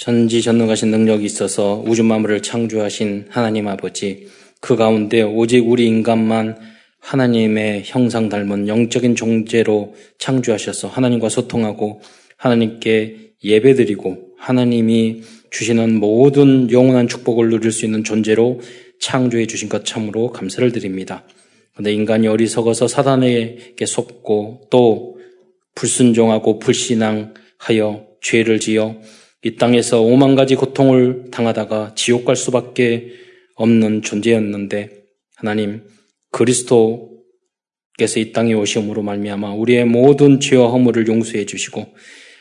전지전능하신 능력이 있어서 우주 만물을 창조하신 하나님 아버지 그 가운데 오직 우리 인간만 하나님의 형상 닮은 영적인 존재로 창조하셔서 하나님과 소통하고 하나님께 예배드리고 하나님이 주시는 모든 영원한 축복을 누릴 수 있는 존재로 창조해 주신 것 참으로 감사를 드립니다. 그런데 인간이 어리석어서 사단에게 속고 또 불순종하고 불신앙하여 죄를 지어 이 땅에서 오만 가지 고통을 당하다가 지옥 갈 수밖에 없는 존재였는데 하나님 그리스도께서 이 땅에 오심으로 말미암아 우리의 모든 죄와 허물을 용서해 주시고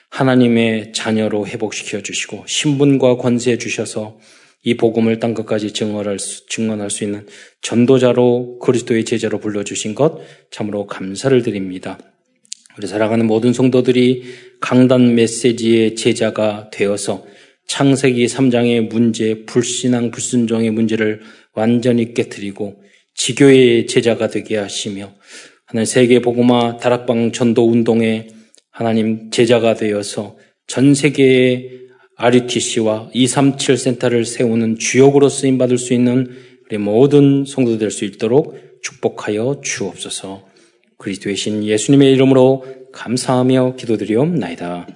하나님의 자녀로 회복시켜 주시고 신분과 권세 주셔서 이 복음을 땅 끝까지 증언할 수, 증언할 수 있는 전도자로 그리스도의 제자로 불러 주신 것 참으로 감사를 드립니다. 우리 사랑하는 모든 성도들이 강단 메시지의 제자가 되어서 창세기 3장의 문제, 불신앙, 불순종의 문제를 완전히 깨뜨리고 지교의 제자가 되게 하시며 하나님 세계 복음화 다락방 전도 운동에 하나님 제자가 되어서 전 세계의 RUTC와 237 센터를 세우는 주역으로 쓰임 받을 수 있는 우리 모든 성도 될 수 있도록 축복하여 주옵소서. 그리스도의 신 예수님의 이름으로 감사하며 기도드리옵나이다.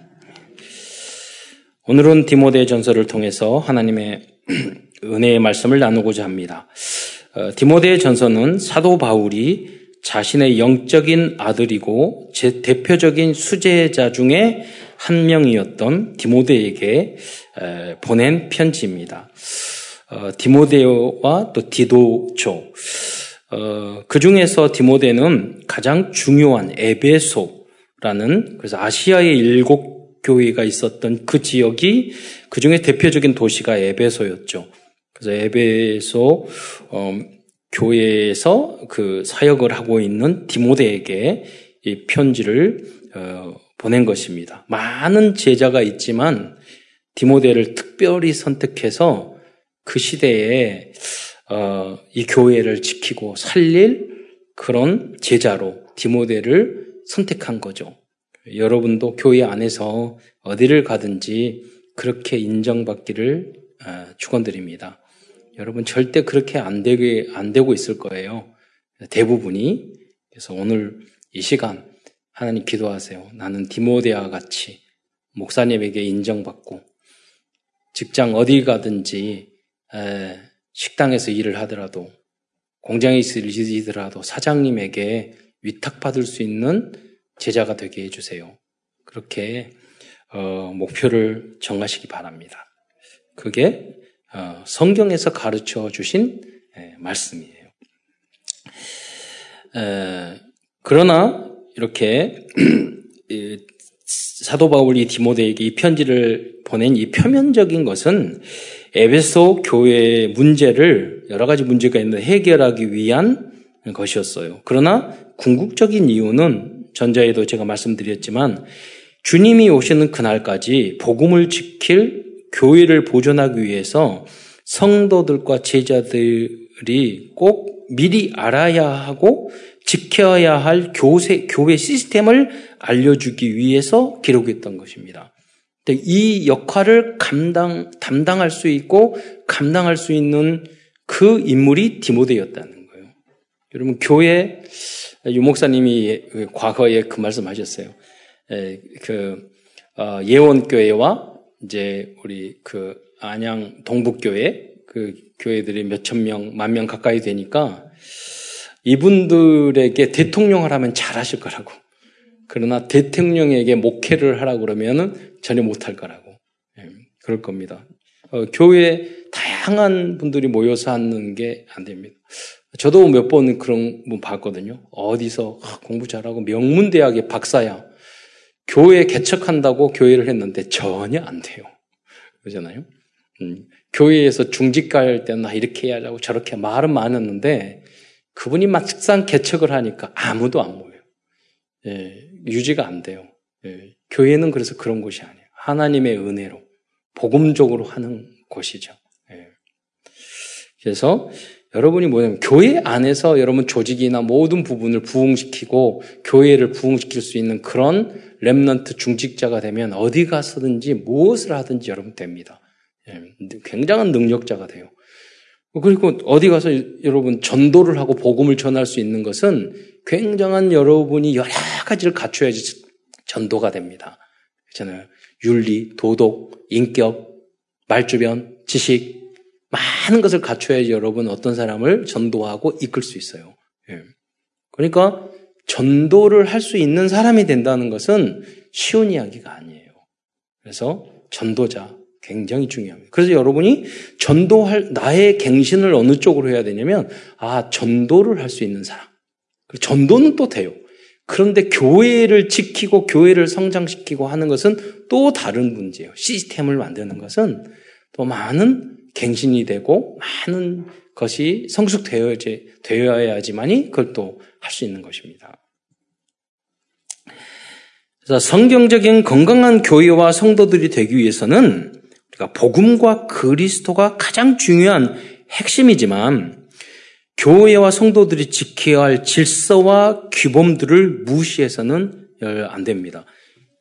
오늘은 디모데 전서를 통해서 하나님의 은혜의 말씀을 나누고자 합니다. 어, 디모데 전서는 사도 바울이 자신의 영적인 아들이고 제 대표적인 수제자 중에 한 명이었던 디모데에게 보낸 편지입니다. 어, 디모데와 또 디도조 어, 그 중에서 디모데는 가장 중요한 에베소라는 그래서 아시아의 일곱 교회가 있었던 그 지역이 그 중에 대표적인 도시가 에베소였죠. 그래서 에베소 어, 교회에서 그 사역을 하고 있는 디모데에게 이 편지를 어, 보낸 것입니다. 많은 제자가 있지만 디모데를 특별히 선택해서 그 시대에 어, 이 교회를 지키고 살릴 그런 제자로 디모데를 선택한 거죠. 여러분도 교회 안에서 어디를 가든지 그렇게 인정받기를 어, 축원드립니다. 여러분 절대 그렇게 안 되게 안 되고 있을 거예요. 대부분이 그래서 오늘 이 시간 하나님 기도하세요. 나는 디모데와 같이 목사님에게 인정받고 직장 어디 가든지 에, 식당에서 일을 하더라도 공장에서 일하더라도 사장님에게 위탁받을 수 있는 제자가 되게 해주세요. 그렇게 어, 목표를 정하시기 바랍니다. 그게 어, 성경에서 가르쳐 주신 예, 말씀이에요. 그러나 이렇게 사도 바울이 디모데에게 이 편지를 보낸 이 표면적인 것은 에베소 교회의 문제를 여러 가지 문제가 있는데 해결하기 위한 것이었어요. 그러나 궁극적인 이유는 전자에도 제가 말씀드렸지만 주님이 오시는 그날까지 복음을 지킬 교회를 보존하기 위해서 성도들과 제자들이 꼭 미리 알아야 하고 지켜야 할 교세, 교회 시스템을 알려주기 위해서 기록했던 것입니다. 이 역할을 감당, 담당할 수 있고 감당할 수 있는 그 인물이 디모데였다는 거예요. 여러분, 교회, 유목사님이 과거에 그 말씀 하셨어요. 그, 어, 예원교회와 이제 우리 그 안양 동북교회 그 교회들이 몇천 명, 만 명 가까이 되니까 이분들에게 대통령을 하면 잘하실 거라고. 그러나 대통령에게 목회를 하라고 그러면은 전혀 못할 거라고. 예, 그럴 겁니다. 어, 교회에 다양한 분들이 모여서 하는 게 안 됩니다. 저도 몇 번 그런 분 봤거든요. 어디서 공부 잘하고 명문대학의 박사야. 교회 개척한다고 교회를 했는데 전혀 안 돼요. 그러잖아요. 음, 교회에서 중직 갈 때는 이렇게 해야 하고 저렇게 말은 많았는데 그분이 막상 개척을 하니까 아무도 안 모여요. 예, 유지가 안 돼요. 예, 교회는 그래서 그런 곳이 아니에요. 하나님의 은혜로 복음적으로 하는 곳이죠. 예. 그래서 여러분이 뭐냐면 교회 안에서 여러분 조직이나 모든 부분을 부흥시키고 교회를 부흥시킬 수 있는 그런 렘넌트 중직자가 되면 어디 가서든지 무엇을 하든지 여러분 됩니다. 예, 굉장한 능력자가 돼요. 그리고 어디 가서 여러분 전도를 하고 복음을 전할 수 있는 것은 굉장한 여러분이 여러 가지를 갖춰야지 전도가 됩니다. 그렇잖아요. 윤리, 도덕, 인격, 말주변, 지식, 많은 것을 갖춰야지 여러분 어떤 사람을 전도하고 이끌 수 있어요. 예. 그러니까 전도를 할 수 있는 사람이 된다는 것은 쉬운 이야기가 아니에요. 그래서 전도자 굉장히 중요합니다. 그래서 여러분이 전도할 나의 갱신을 어느 쪽으로 해야 되냐면 아 전도를 할 수 있는 사람. 전도는 또 돼요. 그런데 교회를 지키고 교회를 성장시키고 하는 것은 또 다른 문제예요. 시스템을 만드는 것은 또 많은 갱신이 되고 많은 것이 성숙되어야지만이 그걸 또 할 수 있는 것입니다. 그래서 성경적인 건강한 교회와 성도들이 되기 위해서는 우리가 복음과 그리스도가 가장 중요한 핵심이지만 교회와 성도들이 지켜야 할 질서와 규범들을 무시해서는 안 됩니다.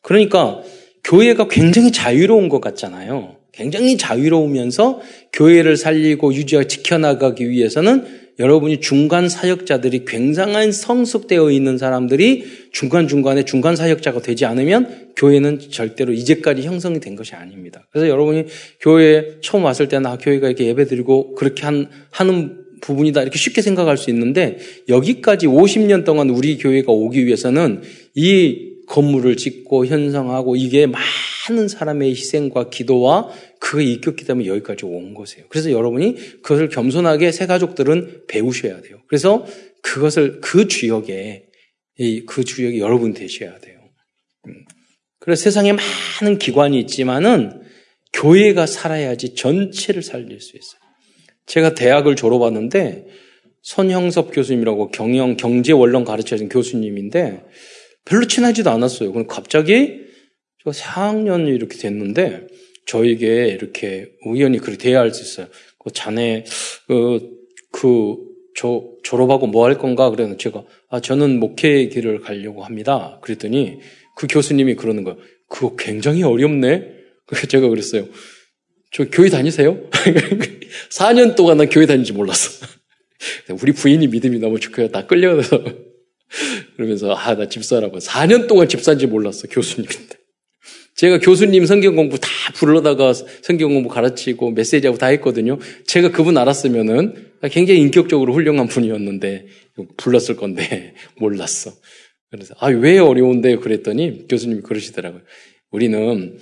그러니까 교회가 굉장히 자유로운 것 같잖아요. 굉장히 자유로우면서 교회를 살리고 유지하고 지켜나가기 위해서는 여러분이 중간 사역자들이 굉장한 성숙되어 있는 사람들이 중간중간에 중간 사역자가 되지 않으면 교회는 절대로 이제까지 형성이 된 것이 아닙니다. 그래서 여러분이 교회에 처음 왔을 때는 아, 교회가 이렇게 예배 드리고 그렇게 한, 하는 부분이다 이렇게 쉽게 생각할 수 있는데 여기까지 50년 동안 우리 교회가 오기 위해서는 이 건물을 짓고 현성하고 이게 많은 사람의 희생과 기도와 그게 있겼기 때문에 여기까지 온 것이에요. 그래서 여러분이 그것을 겸손하게 새 가족들은 배우셔야 돼요. 그래서 그것을 그 주역에 그 주역이 여러분 되셔야 돼요. 음. 그래서 세상에 많은 기관이 있지만은 교회가 살아야지 전체를 살릴 수 있어요. 제가 대학을 졸업하는데 선형섭 교수님이라고 경영 경제 원론 가르쳐준 교수님인데 별로 친하지도 않았어요. 그럼 갑자기 저 4학년 이렇게 됐는데 저에게 이렇게 우연히 그렇게 대화할 수 있어요. 그 자네 그, 그 저, 졸업하고 뭐 할 건가? 그래서 제가 아 저는 목회 길을 가려고 합니다. 그랬더니 그 교수님이 그러는 거예요. 그거 굉장히 어렵네. 그래서 제가 그랬어요. 저 교회 다니세요? 4년 동안 난 교회 다니지 몰랐어. 우리 부인이 믿음이 너무 좋고요. 다 끌려가서 그러면서 아 나 집사라고 4년 동안 집사인지 몰랐어 교수님인데 제가 교수님 성경 공부 다 불러다가 성경 공부 가르치고 메시지하고 다 했거든요. 제가 그분 알았으면은 굉장히 인격적으로 훌륭한 분이었는데 불렀을 건데 몰랐어. 그래서 아 왜 어려운데 그랬더니 교수님이 그러시더라고요. 우리는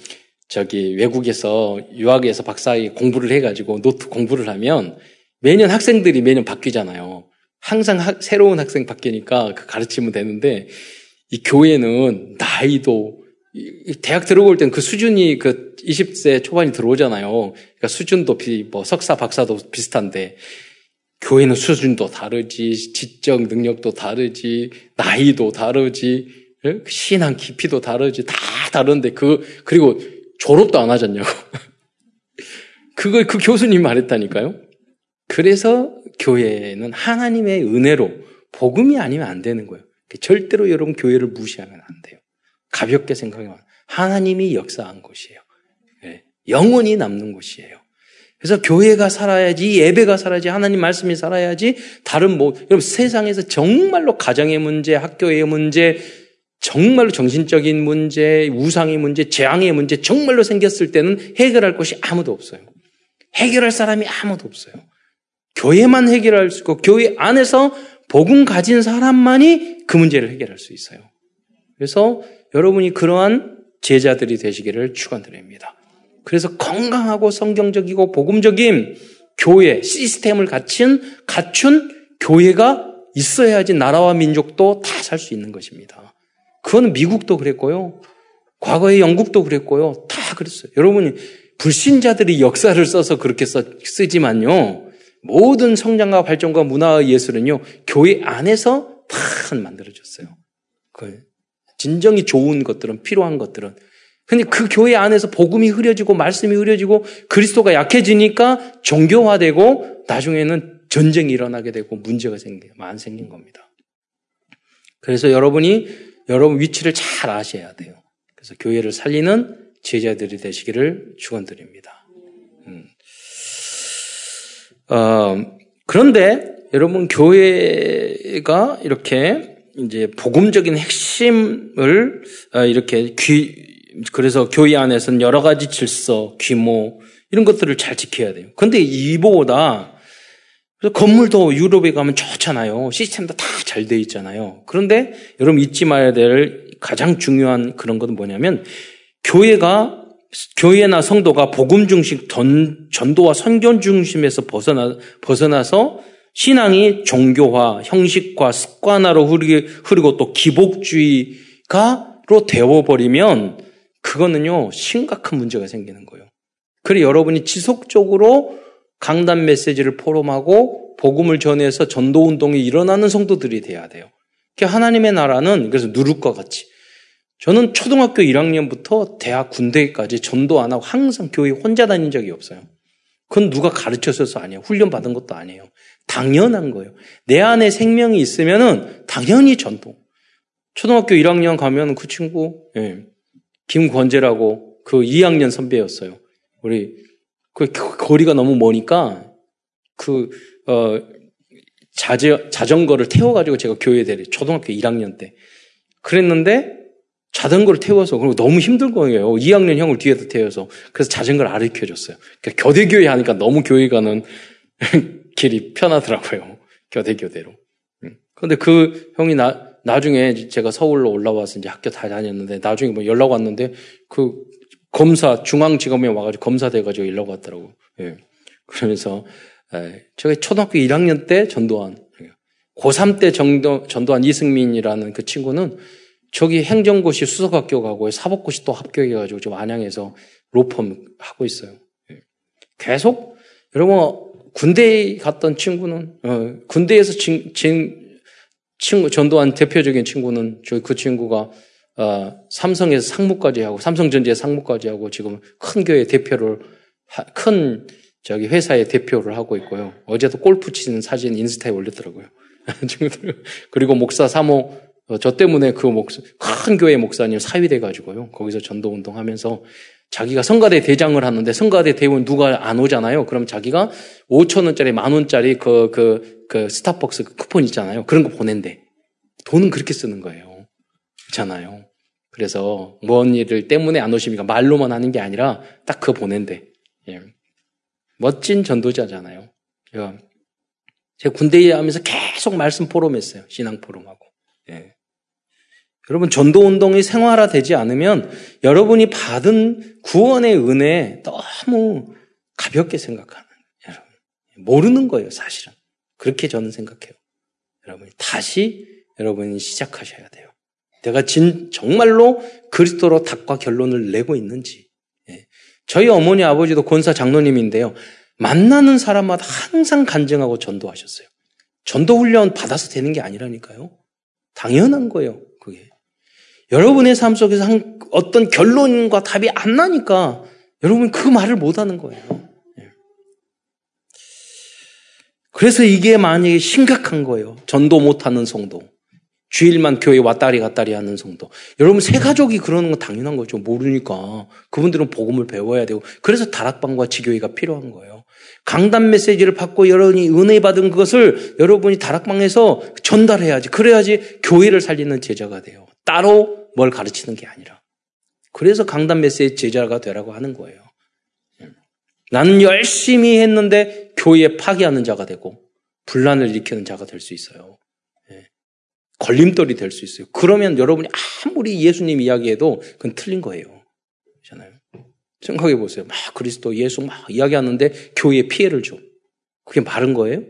저기 외국에서 유학에서 박사학위 공부를 해가지고 노트 공부를 하면 매년 학생들이 매년 바뀌잖아요. 항상 하, 새로운 학생 바뀌니까 그 가르치면 되는데 이 교회는 나이도 대학 들어올 땐그 수준이 그 20세 초반이 들어오잖아요. 그러니까 수준도 비, 뭐 석사, 박사도 비슷한데 교회는 수준도 다르지, 지적 능력도 다르지, 나이도 다르지, 예? 신앙 깊이도 다르지, 다 다른데 그 그리고 졸업도 안 하잖냐고. 그걸 그 교수님이 말했다니까요. 그래서 교회는 하나님의 은혜로 복음이 아니면 안 되는 거예요. 절대로 여러분 교회를 무시하면 안 돼요. 가볍게 생각하면 하나님이 역사한 곳이에요. 예, 영원히 남는 곳이에요. 그래서 교회가 살아야지, 예배가 살아야지, 하나님 말씀이 살아야지, 다른 뭐, 여러분 세상에서 정말로 가정의 문제, 학교의 문제, 정말로 정신적인 문제, 우상의 문제, 재앙의 문제 정말로 생겼을 때는 해결할 것이 아무도 없어요. 해결할 사람이 아무도 없어요. 교회만 해결할 수 있고 교회 안에서 복음 가진 사람만이 그 문제를 해결할 수 있어요. 그래서 여러분이 그러한 제자들이 되시기를 축원드립니다. 그래서 건강하고 성경적이고 복음적인 교회 시스템을 갖춘 갖춘 교회가 있어야지 나라와 민족도 다 살 수 있는 것입니다. 그거는 미국도 그랬고요. 과거에 영국도 그랬고요. 다 그랬어요. 여러분이 불신자들이 역사를 써서 그렇게 써, 쓰지만요. 모든 성장과 발전과 문화 예술은요, 교회 안에서 다 만들어졌어요. 그 진정이 좋은 것들은, 필요한 것들은. 근데 그 교회 안에서 복음이 흐려지고, 말씀이 흐려지고, 그리스도가 약해지니까 종교화되고, 나중에는 전쟁이 일어나게 되고 문제가 생겨, 많이 생긴 겁니다. 그래서 여러분이 여러분 위치를 잘 아셔야 돼요. 그래서 교회를 살리는 제자들이 되시기를 축원드립니다. 음. 어, 그런데 여러분 교회가 이렇게 이제 복음적인 핵심을 어, 이렇게 귀 그래서 교회 안에서는 여러 가지 질서, 규모 이런 것들을 잘 지켜야 돼요. 근데 이보다 건물도 유럽에 가면 좋잖아요. 시스템도 다 잘 돼 있잖아요. 그런데 여러분 잊지 말아야 될 가장 중요한 그런 것은 뭐냐면 교회가 교회나 성도가 복음 중심 전, 전도와 선견 중심에서 벗어나 벗어나서 신앙이 종교화, 형식화, 습관화로 흐르게, 흐르고 또 기복주의가로 되어버리면 그거는요 심각한 문제가 생기는 거예요. 그래 여러분이 지속적으로 강단 메시지를 포럼하고 복음을 전해서 전도 운동이 일어나는 성도들이 돼야 돼요. 하나님의 나라는 그래서 누룩과 같이 저는 초등학교 1학년부터 대학 군대까지 전도 안 하고 항상 교회 혼자 다닌 적이 없어요. 그건 누가 가르쳐서서 아니에요. 훈련 받은 것도 아니에요. 당연한 거예요. 내 안에 생명이 있으면은 당연히 전도. 초등학교 1학년 가면 그 친구 예, 김권재라고 그 2학년 선배였어요. 우리 그 거리가 너무 머니까 그 어, 자제, 자전거를 태워가지고 제가 교회 대리 초등학교 1학년 때 그랬는데 자전거를 태워서 그리고 너무 힘든 거예요. 2학년 형을 뒤에서 태워서 그래서 자전거를 가르쳐 줬어요. 그러니까 교대 교회 하니까 너무 교회 가는 길이 편하더라고요. 교대 교대로. 음. 그런데 그 형이 나 나중에 제가 서울로 올라와서 이제 학교 다 다녔는데 나중에 뭐 연락 왔는데 그 검사 중앙지검에 와가지고 검사 돼가지고 연락 왔더라고. 예. 그러면서 예. 제가 초등학교 1학년 때 전도한 고3 때 정도, 전도한 이승민이라는 그 친구는 저기 행정고시 수석학교 가고 사법고시 또 합격해가지고 지금 안양에서 로펌 하고 있어요. 예. 계속 여러분 군대에 갔던 친구는 어, 군대에서 친, 친, 친구 전도한 대표적인 친구는 저희 그 친구가 어, 삼성에서 상무까지 하고 삼성전자 상무까지 하고 지금 큰 교회 대표를 하, 큰 저기 회사의 대표를 하고 있고요. 어제도 골프 치는 사진 인스타에 올렸더라고요. 그리고 목사 사모 어, 저 때문에 그 목사, 큰 교회 목사님 사위돼 가지고요. 거기서 전도 운동 하면서 자기가 성가대 대장을 하는데 성가대 대원 누가 안 오잖아요. 그럼 자기가 5천 원짜리 만 원짜리 그, 그, 그 스타벅스 그 쿠폰 있잖아요. 그런 거 보낸대. 돈은 그렇게 쓰는 거예요. 있잖아요. 그래서 뭔 일을 때문에 안 오십니까? 말로만 하는 게 아니라 딱 그거 보낸대. 예. 멋진 전도자잖아요. 제가, 제가 군대에 하면서 계속 말씀 포럼했어요. 신앙 포럼하고. 예. 여러분 전도 운동이 생활화되지 않으면 여러분이 받은 구원의 은혜 너무 가볍게 생각하는 여러분 모르는 거예요 사실은 그렇게 저는 생각해요. 여러분이 다시 여러분이 시작하셔야 돼요. 내가 진 정말로 그리스도로 닭과 결론을 내고 있는지. 예. 저희 어머니 아버지도 권사 장로님인데요. 만나는 사람마다 항상 간증하고 전도하셨어요. 전도 훈련 받아서 되는 게 아니라니까요. 당연한 거예요. 여러분의 삶 속에서 한 어떤 결론과 답이 안 나니까 여러분 그 말을 못 하는 거예요. 예. 그래서 이게 만약에 심각한 거예요. 전도 못 하는 성도. 주일만 교회 왔다리 갔다리 하는 성도. 여러분 새 가족이 그러는 건 당연한 거죠. 모르니까. 그분들은 복음을 배워야 되고. 그래서 다락방과 지교회가 필요한 거예요. 강단 메시지를 받고 여러분이 은혜 받은 것을 여러분이 다락방에서 전달해야지. 그래야지 교회를 살리는 제자가 돼요. 따로 뭘 가르치는 게 아니라. 그래서 강단 메시지 제자가 되라고 하는 거예요. 나는 열심히 했는데 교회 파괴하는 자가 되고 분란을 일으키는 자가 될 수 있어요. 예. 걸림돌이 될 수 있어요. 그러면 여러분이 아무리 예수님 이야기해도 그건 틀린 거예요. 그렇잖아요. 생각해 보세요. 막 그리스도 예수 막 이야기하는데 교회에 피해를 줘. 그게 바른 거예요?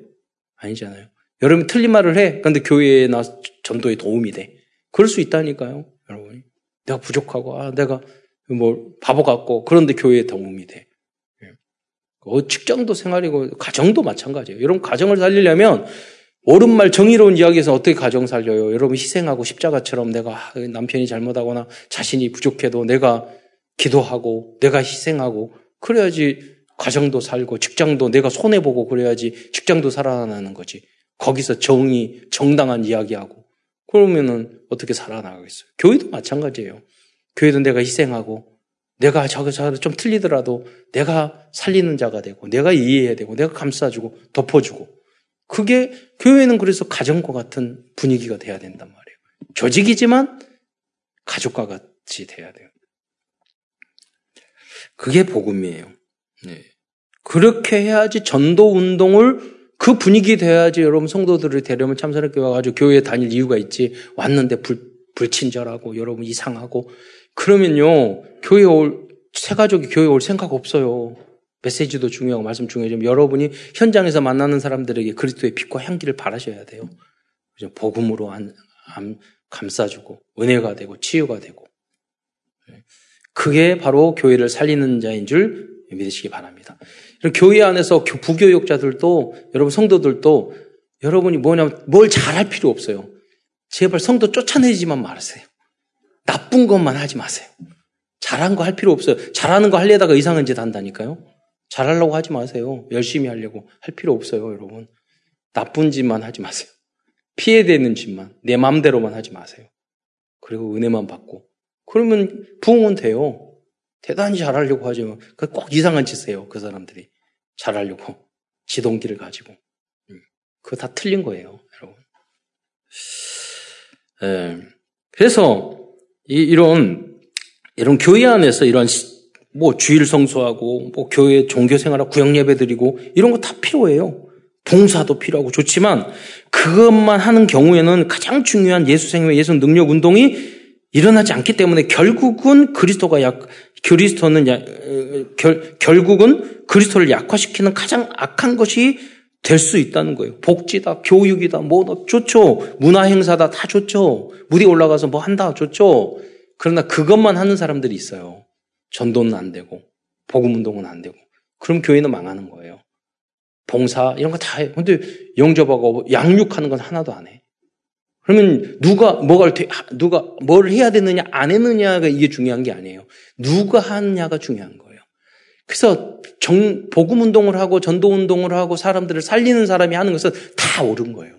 아니잖아요. 여러분 틀린 말을 해. 그런데 교회에 나 전도에 도움이 돼. 그럴 수 있다니까요. 여러분. 내가 부족하고, 아, 내가 뭐 바보 같고, 그런데 교회에 도움이 돼. 예. 어, 직장도 생활이고, 가정도 마찬가지예요. 여러분, 가정을 살리려면, 옳은 말 정의로운 이야기에서 어떻게 가정 살려요? 여러분 희생하고 십자가처럼 내가 아, 남편이 잘못하거나 자신이 부족해도 내가 기도하고 내가 희생하고 그래야지 가정도 살고 직장도 내가 손해보고 그래야지 직장도 살아나는 거지. 거기서 정의, 정당한 이야기하고 그러면은 어떻게 살아나가겠어요? 교회도 마찬가지예요. 교회도 내가 희생하고 내가 저거 저거 좀 틀리더라도 내가 살리는 자가 되고 내가 이해해야 되고 내가 감싸주고 덮어주고 그게 교회는 그래서 가정과 같은 분위기가 돼야 된단 말이에요. 조직이지만 가족과 같이 돼야 돼요. 그게 복음이에요. 네. 그렇게 해야지 전도 운동을 그 분위기 돼야지 여러분 성도들을 데려오면 참사롭게 와가지고 교회에 다닐 이유가 있지. 왔는데 불, 불친절하고 여러분 이상하고 그러면요 교회 올 새 가족이 교회 올 생각 없어요. 메시지도 중요하고 말씀 중요하지만 여러분이 현장에서 만나는 사람들에게 그리스도의 빛과 향기를 바라셔야 돼요. 복음으로 안, 안, 감싸주고 은혜가 되고 치유가 되고 그게 바로 교회를 살리는 자인 줄 믿으시기 바랍니다. 교회 안에서 부교육자들도 여러분 성도들도 여러분이 뭐냐면 뭘 잘할 필요 없어요. 제발 성도 쫓아내지만 말으세요. 나쁜 것만 하지 마세요. 잘한 거 할 필요 없어요. 잘하는 거 하려다가 이상한 짓 한다니까요. 잘하려고 하지 마세요. 열심히 하려고 할 필요 없어요, 여러분. 나쁜 짓만 하지 마세요. 피해되는 짓만, 내 마음대로만 하지 마세요. 그리고 은혜만 받고. 그러면 부흥은 돼요. 대단히 잘하려고 하지만 그꼭 이상한 짓 해요. 그 사람들이 잘하려고 지동기를 가지고 음, 그거 다 틀린 거예요, 여러분. 예. 그래서 이, 런 이런 교회 안에서 이런 뭐 주일 성수하고 뭐 교회 종교 생활하고 구역 예배 드리고 이런 거 다 필요해요. 봉사도 필요하고 좋지만 그것만 하는 경우에는 가장 중요한 예수 생명, 예수 능력 운동이 일어나지 않기 때문에 결국은 그리스도가 약 그리스도는 야, 결, 결국은 그리스도를 약화시키는 가장 악한 것이 될 수 있다는 거예요. 복지다, 교육이다, 뭐 좋죠. 문화 행사다 다 좋죠. 무대 올라가서 뭐 한다 좋죠. 그러나 그것만 하는 사람들이 있어요. 전도는 안 되고 복음 운동은 안 되고 그럼 교회는 망하는 거예요. 봉사 이런 거 다 해. 근데 영접하고 양육하는 건 하나도 안 해. 그러면 누가 뭐가 누가 뭘 해야 되느냐 안 했느냐가 이게 중요한 게 아니에요. 누가 하느냐가 중요한 거예요. 그래서 정, 복음 운동을 하고 전도 운동을 하고 사람들을 살리는 사람이 하는 것은 다 옳은 거예요.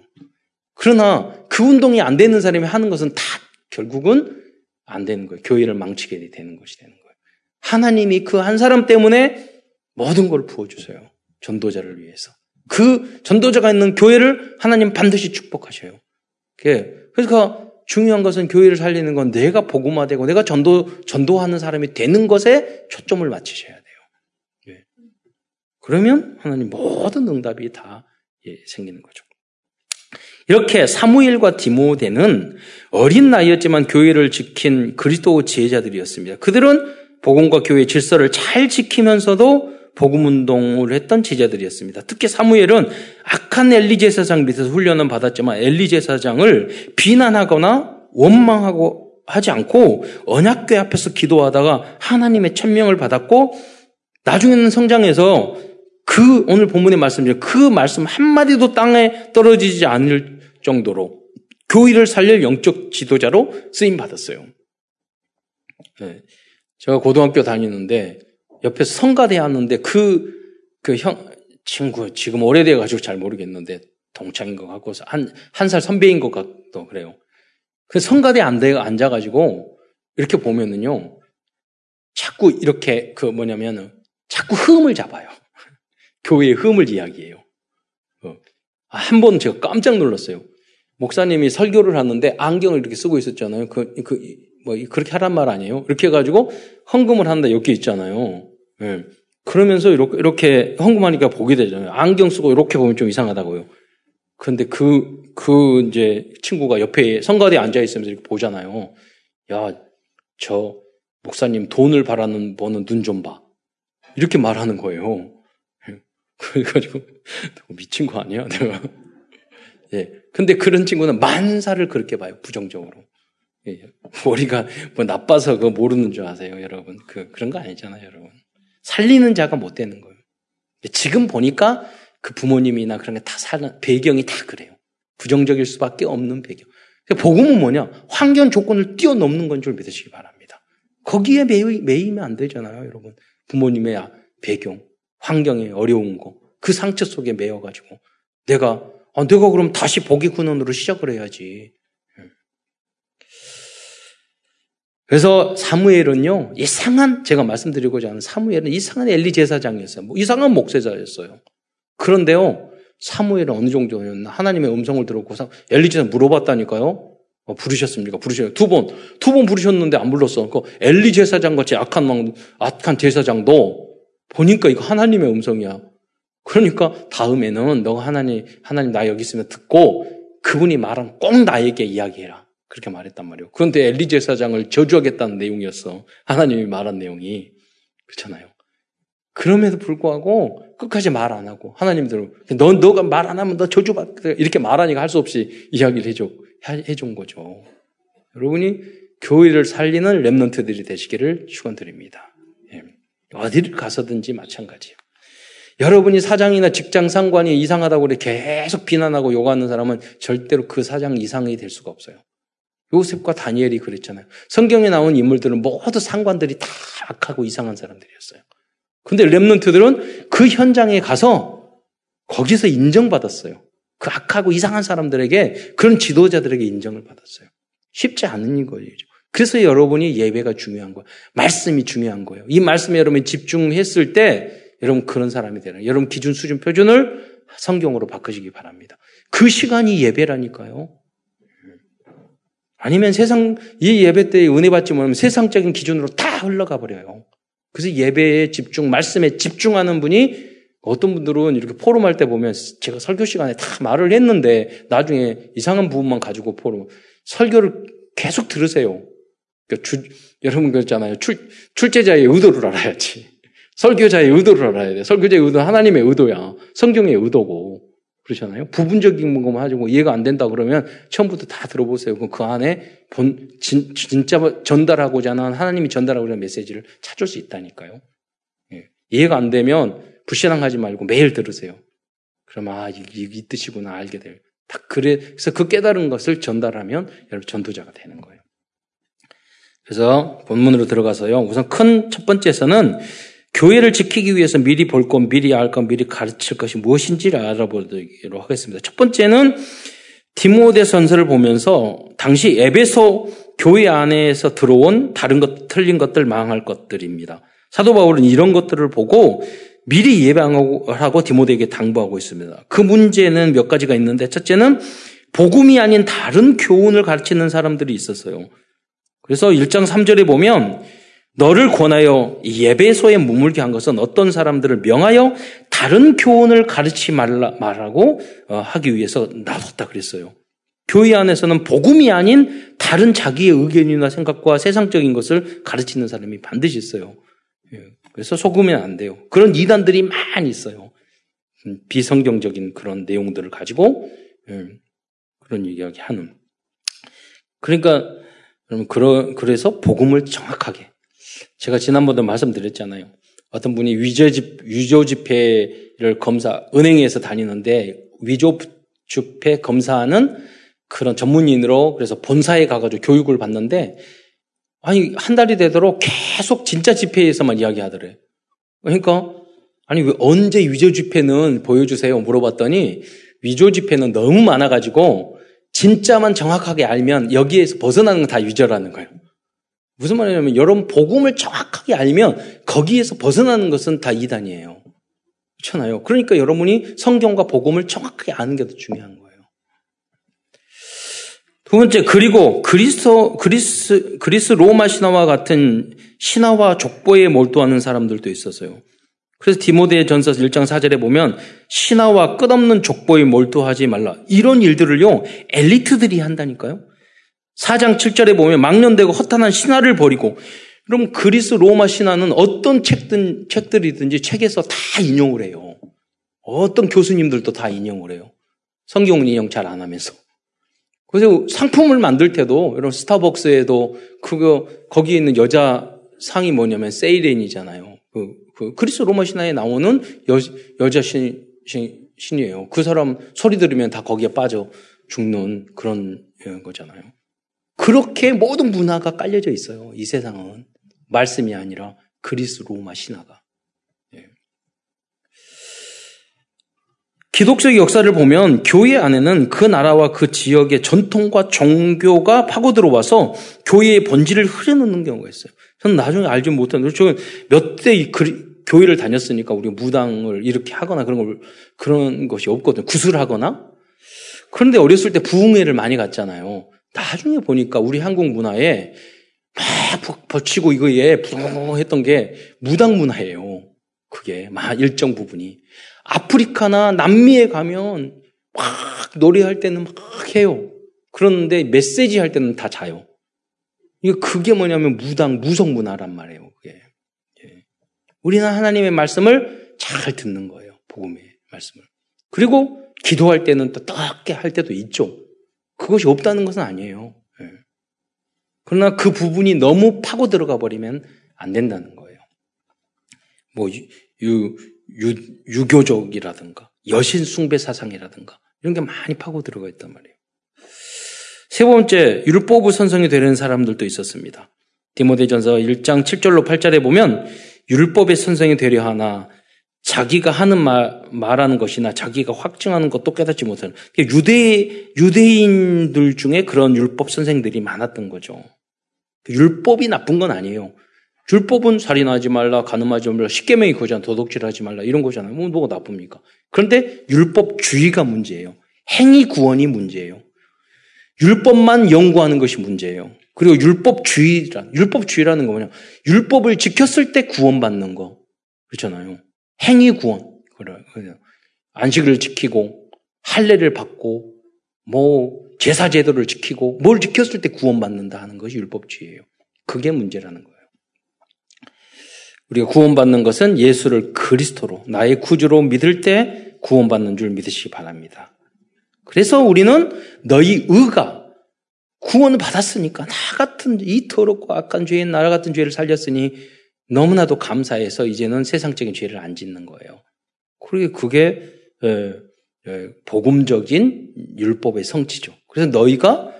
그러나 그 운동이 안 되는 사람이 하는 것은 다 결국은 안 되는 거예요. 교회를 망치게 되는 것이 되는 거예요. 하나님이 그 한 사람 때문에 모든 걸 부어주세요. 전도자를 위해서. 그 전도자가 있는 교회를 하나님 반드시 축복하셔요. 그래서 중요한 것은 교회를 살리는 건 내가 복음화되고 내가 전도 전도하는 사람이 되는 것에 초점을 맞추셔야 돼요. 예. 그러면 하나님 모든 응답이 다 예, 생기는 거죠. 이렇게 사무엘과 디모데는 어린 나이였지만 교회를 지킨 그리스도 지혜자들이었습니다. 그들은 복음과 교회 질서를 잘 지키면서도 복음 운동을 했던 제자들이었습니다. 특히 사무엘은 악한 엘리 제 사장 밑에서 훈련은 받았지만 엘리 제 사장을 비난하거나 원망하고 하지 않고 언약궤 앞에서 기도하다가 하나님의 천명을 받았고 나중에는 성장해서 그 오늘 본문의 말씀이죠. 그 말씀 한마디도 땅에 떨어지지 않을 정도로 교회를 살릴 영적 지도자로 쓰임 받았어요. 네. 제가 고등학교 다니는데 옆에서 성가대 하는데 그, 그 형, 친구, 지금 오래돼가지고 잘 모르겠는데, 동창인 것 같고, 한, 한 살 선배인 것 같도 그래요. 그 성가대 앉아, 앉아가지고, 이렇게 보면은요, 자꾸 이렇게, 그 뭐냐면은, 자꾸 흠을 잡아요. 교회의 흠을 이야기해요. 어. 아, 한번 제가 깜짝 놀랐어요. 목사님이 설교를 하는데 안경을 이렇게 쓰고 있었잖아요. 그, 그, 뭐, 그렇게 하란 말 아니에요? 이렇게 해가지고 헌금을 한다, 이렇게 있잖아요. 예. 그러면서 이렇게, 이렇게 헌금하니까 보게 되잖아요. 안경 쓰고 이렇게 보면 좀 이상하다고요. 근데 그, 그 이제 친구가 옆에 성가대에 앉아있으면서 이렇게 보잖아요. 야, 저 목사님 돈을 바라는 보는 눈 좀 봐. 이렇게 말하는 거예요. 예. 그래가지고, 미친 거 아니야? 내가. 예. 근데 그런 친구는 만사를 그렇게 봐요. 부정적으로. 예. 머리가 뭐 나빠서 그거 모르는 줄 아세요, 여러분? 그, 그런 거 아니잖아요, 여러분. 살리는 자가 못 되는 거예요. 지금 보니까 그 부모님이나 그런 게 다 사는, 배경이 다 그래요. 부정적일 수밖에 없는 배경. 그러니까 복음은 뭐냐? 환경 조건을 뛰어넘는 건 줄 믿으시기 바랍니다. 거기에 매이, 매이면 안 되잖아요, 여러분. 부모님의 배경. 환경에 어려운 거, 그 상처 속에 매여가지고 내가 아, 내가 그럼 다시 보기 군원으로 시작을 해야지. 그래서 사무엘은요 이상한 제가 말씀드리고자 하는 사무엘은 이상한 엘리 제사장이었어요. 뭐 이상한 목세자였어요. 그런데요 사무엘은 어느 정도였나 하나님의 음성을 들었고 엘리 제사 물어봤다니까요. 어, 부르셨습니까? 부르셔요. 두 번, 두 번 부르셨는데 안 불렀어. 그 엘리 제사장 같이 악한 왕, 악한 제사장도 보니까 이거 하나님의 음성이야. 그러니까 다음에는 너가 하나님, 하나님 나 여기 있으면 듣고 그분이 말한 꼭 나에게 이야기해라. 그렇게 말했단 말이에요. 그런데 엘리 제사장을 저주하겠다는 내용이었어. 하나님이 말한 내용이. 그렇잖아요. 그럼에도 불구하고 끝까지 말 안 하고 하나님들 너 너가 말 안 하면 너 저주받 이렇게 말하니까 할 수 없이 이야기를 해줘 해준 거죠. 여러분이 교회를 살리는 렘넌트들이 되시기를 축원드립니다. 예. 어디를 가서든지 마찬가지예요. 여러분이 사장이나 직장 상관이 이상하다고 그래 계속 비난하고 욕하는 사람은 절대로 그 사장 이상이 될 수가 없어요. 요셉과 다니엘이 그랬잖아요. 성경에 나온 인물들은 모두 상관들이 다 악하고 이상한 사람들이었어요. 근데 렘넌트들은 그 현장에 가서 거기서 인정받았어요. 그 악하고 이상한 사람들에게 그런 지도자들에게 인정을 받았어요. 쉽지 않은 거예요. 그래서 여러분이 예배가 중요한 거예요. 말씀이 중요한 거예요. 이 말씀에 여러분이 집중했을 때 여러분 그런 사람이 되는 여러분 기준 수준 표준을 성경으로 바꾸시기 바랍니다. 그 시간이 예배라니까요. 아니면 세상 이 예배 때 은혜 받지 못하면 세상적인 기준으로 다 흘러가 버려요. 그래서 예배에 집중, 말씀에 집중하는 분이 어떤 분들은 이렇게 포럼할 때 보면 제가 설교 시간에 다 말을 했는데 나중에 이상한 부분만 가지고 포럼 설교를 계속 들으세요. 그러니까 주, 여러분 그랬잖아요. 출, 출제자의 의도를 알아야지. 설교자의 의도를 알아야 돼. 설교자의 의도는 하나님의 의도야. 성경의 의도고. 그렇잖아요. 부분적인 것만 가지고 이해가 안 된다 그러면 처음부터 다 들어보세요. 그 안에 본, 진, 진짜 전달하고자 하는 하나님이 전달하고자 하는 메시지를 찾을 수 있다니까요. 예. 이해가 안 되면 불신앙하지 말고 매일 들으세요. 그럼 아, 이, 이 뜻이구나 알게 돼요. 딱 그래, 그래서 그 깨달은 것을 전달하면 여러분 전도자가 되는 거예요. 그래서 본문으로 들어가서요. 우선 큰 첫 번째에서는 교회를 지키기 위해서 미리 볼 것, 미리 알 것, 미리 가르칠 것이 무엇인지를 알아보도록 하겠습니다. 첫 번째는 디모데 선서를 보면서 당시 에베소 교회 안에서 들어온 다른 것, 틀린 것들, 망할 것들입니다. 사도 바울은 이런 것들을 보고 미리 예방하고 디모데에게 당부하고 있습니다. 그 문제는 몇 가지가 있는데 첫째는 복음이 아닌 다른 교훈을 가르치는 사람들이 있었어요. 그래서 1장 3절에 보면 너를 권하여 예배소에 머물게 한 것은 어떤 사람들을 명하여 다른 교훈을 가르치 말라, 말하고 어, 하기 위해서 놔뒀다 그랬어요. 교회 안에서는 복음이 아닌 다른 자기의 의견이나 생각과 세상적인 것을 가르치는 사람이 반드시 있어요. 예. 그래서 속으면 안 돼요. 그런 이단들이 많이 있어요. 음, 비성경적인 그런 내용들을 가지고 음, 그런 이야기 하는. 그러니까 그러, 그래서 복음을 정확하게 제가 지난번에 말씀드렸잖아요. 어떤 분이 위조 집 위조 집회를 검사 은행에서 다니는데 위조 집회 검사하는 그런 전문인으로 그래서 본사에 가가지고 교육을 받는데 아니, 한 달이 되도록 계속 진짜 집회에서만 이야기 하더래. 그러니까, 아니, 왜 언제 위조 집회는 보여주세요? 물어봤더니, 위조 집회는 너무 많아가지고, 진짜만 정확하게 알면 여기에서 벗어나는 건 다 위조라는 거예요. 무슨 말이냐면, 여러분, 복음을 정확하게 알면 거기에서 벗어나는 것은 다 이단이에요. 그렇잖아요. 그러니까 여러분이 성경과 복음을 정확하게 아는 게 더 중요한 거예요. 두 번째, 그리고 그리스도, 그리스, 그리스 로마 신화와 같은 신화와 족보에 몰두하는 사람들도 있었어요. 그래서 디모데 전서 1장 4절에 보면 신화와 끝없는 족보에 몰두하지 말라. 이런 일들을요, 엘리트들이 한다니까요. 4장 7절에 보면 망년되고 허탄한 신화를 버리고, 그럼 그리스 로마 신화는 어떤 책든, 책들이든지 책에서 다 인용을 해요. 어떤 교수님들도 다 인용을 해요. 성경은 인용 잘 안 하면서. 그래서 상품을 만들 때도 여러분 스타벅스에도 그거 거기에 있는 여자 상이 뭐냐면 세이렌이잖아요. 그, 그 그리스 로마 신화에 나오는 여, 여자 신, 신, 신이에요. 그 사람 소리 들으면 다 거기에 빠져 죽는 그런 거잖아요. 그렇게 모든 문화가 깔려져 있어요. 이 세상은 말씀이 아니라 그리스 로마 신화가. 예. 기독적 역사를 보면 교회 안에는 그 나라와 그 지역의 전통과 종교가 파고 들어와서 교회의 본질을 흐려놓는 경우가 있어요. 저는 나중에 알지 못한, 저몇대 교회를 다녔으니까 우리 무당을 이렇게 하거나 그런 걸, 그런 것이 없거든요. 구술하거나. 그런데 어렸을 때 부흥회를 많이 갔잖아요. 나중에 보니까 우리 한국 문화에 막 버치고 이거에 부흥했던 게 무당 문화예요. 그게 막 일정 부분이. 아프리카나 남미에 가면 막 노래할 때는 막 해요. 그런데 메시지 할 때는 다 자요. 이거 그게 뭐냐면 무당, 무속 문화란 말이에요. 그게. 예. 우리는 하나님의 말씀을 잘 듣는 거예요. 복음의 말씀을. 그리고 기도할 때는 또 뜨겁게 할 때도 있죠. 그것이 없다는 것은 아니에요. 예. 그러나 그 부분이 너무 파고 들어가 버리면 안 된다는 거예요. 뭐 유, 유, 유교적이라든가 여신 숭배 사상이라든가 이런 게 많이 파고 들어가 있단 말이에요. 세 번째, 율법의 선성이 되는 사람들도 있었습니다. 디모데전서 1장 7절로 8절에 보면 율법의 선성이 되려 하나 자기가 하는 말, 말하는 것이나 자기가 확증하는 것도 깨닫지 못하는 유대 유대인들 중에 그런 율법 선생들이 많았던 거죠. 율법이 나쁜 건 아니에요. 율법은 살인하지 말라, 가늠하지 말라, 십계명이 그거잖아. 도덕질하지 말라 이런 거잖아요. 뭐 뭐가 나쁩니까? 그런데 율법주의가 문제예요. 행위 구원이 문제예요. 율법만 연구하는 것이 문제예요. 그리고 율법주의란 율법주의라는 거 뭐냐? 율법을 지켰을 때 구원받는 거 그렇잖아요. 행위 구원 안식을 지키고 할례를 받고 뭐 제사 제도를 지키고 뭘 지켰을 때 구원받는다 하는 것이 율법주의예요. 그게 문제라는 거예요. 우리가 구원받는 것은 예수를 그리스도로 나의 구주로 믿을 때 구원받는 줄 믿으시기 바랍니다. 그래서 우리는 너희 의가 구원을 받았으니까 나 같은 이 더럽고 악한 죄인 나라 같은 죄를 살렸으니 너무나도 감사해서 이제는 세상적인 죄를 안 짓는 거예요. 그게 그게 복음적인 율법의 성취죠. 그래서 너희가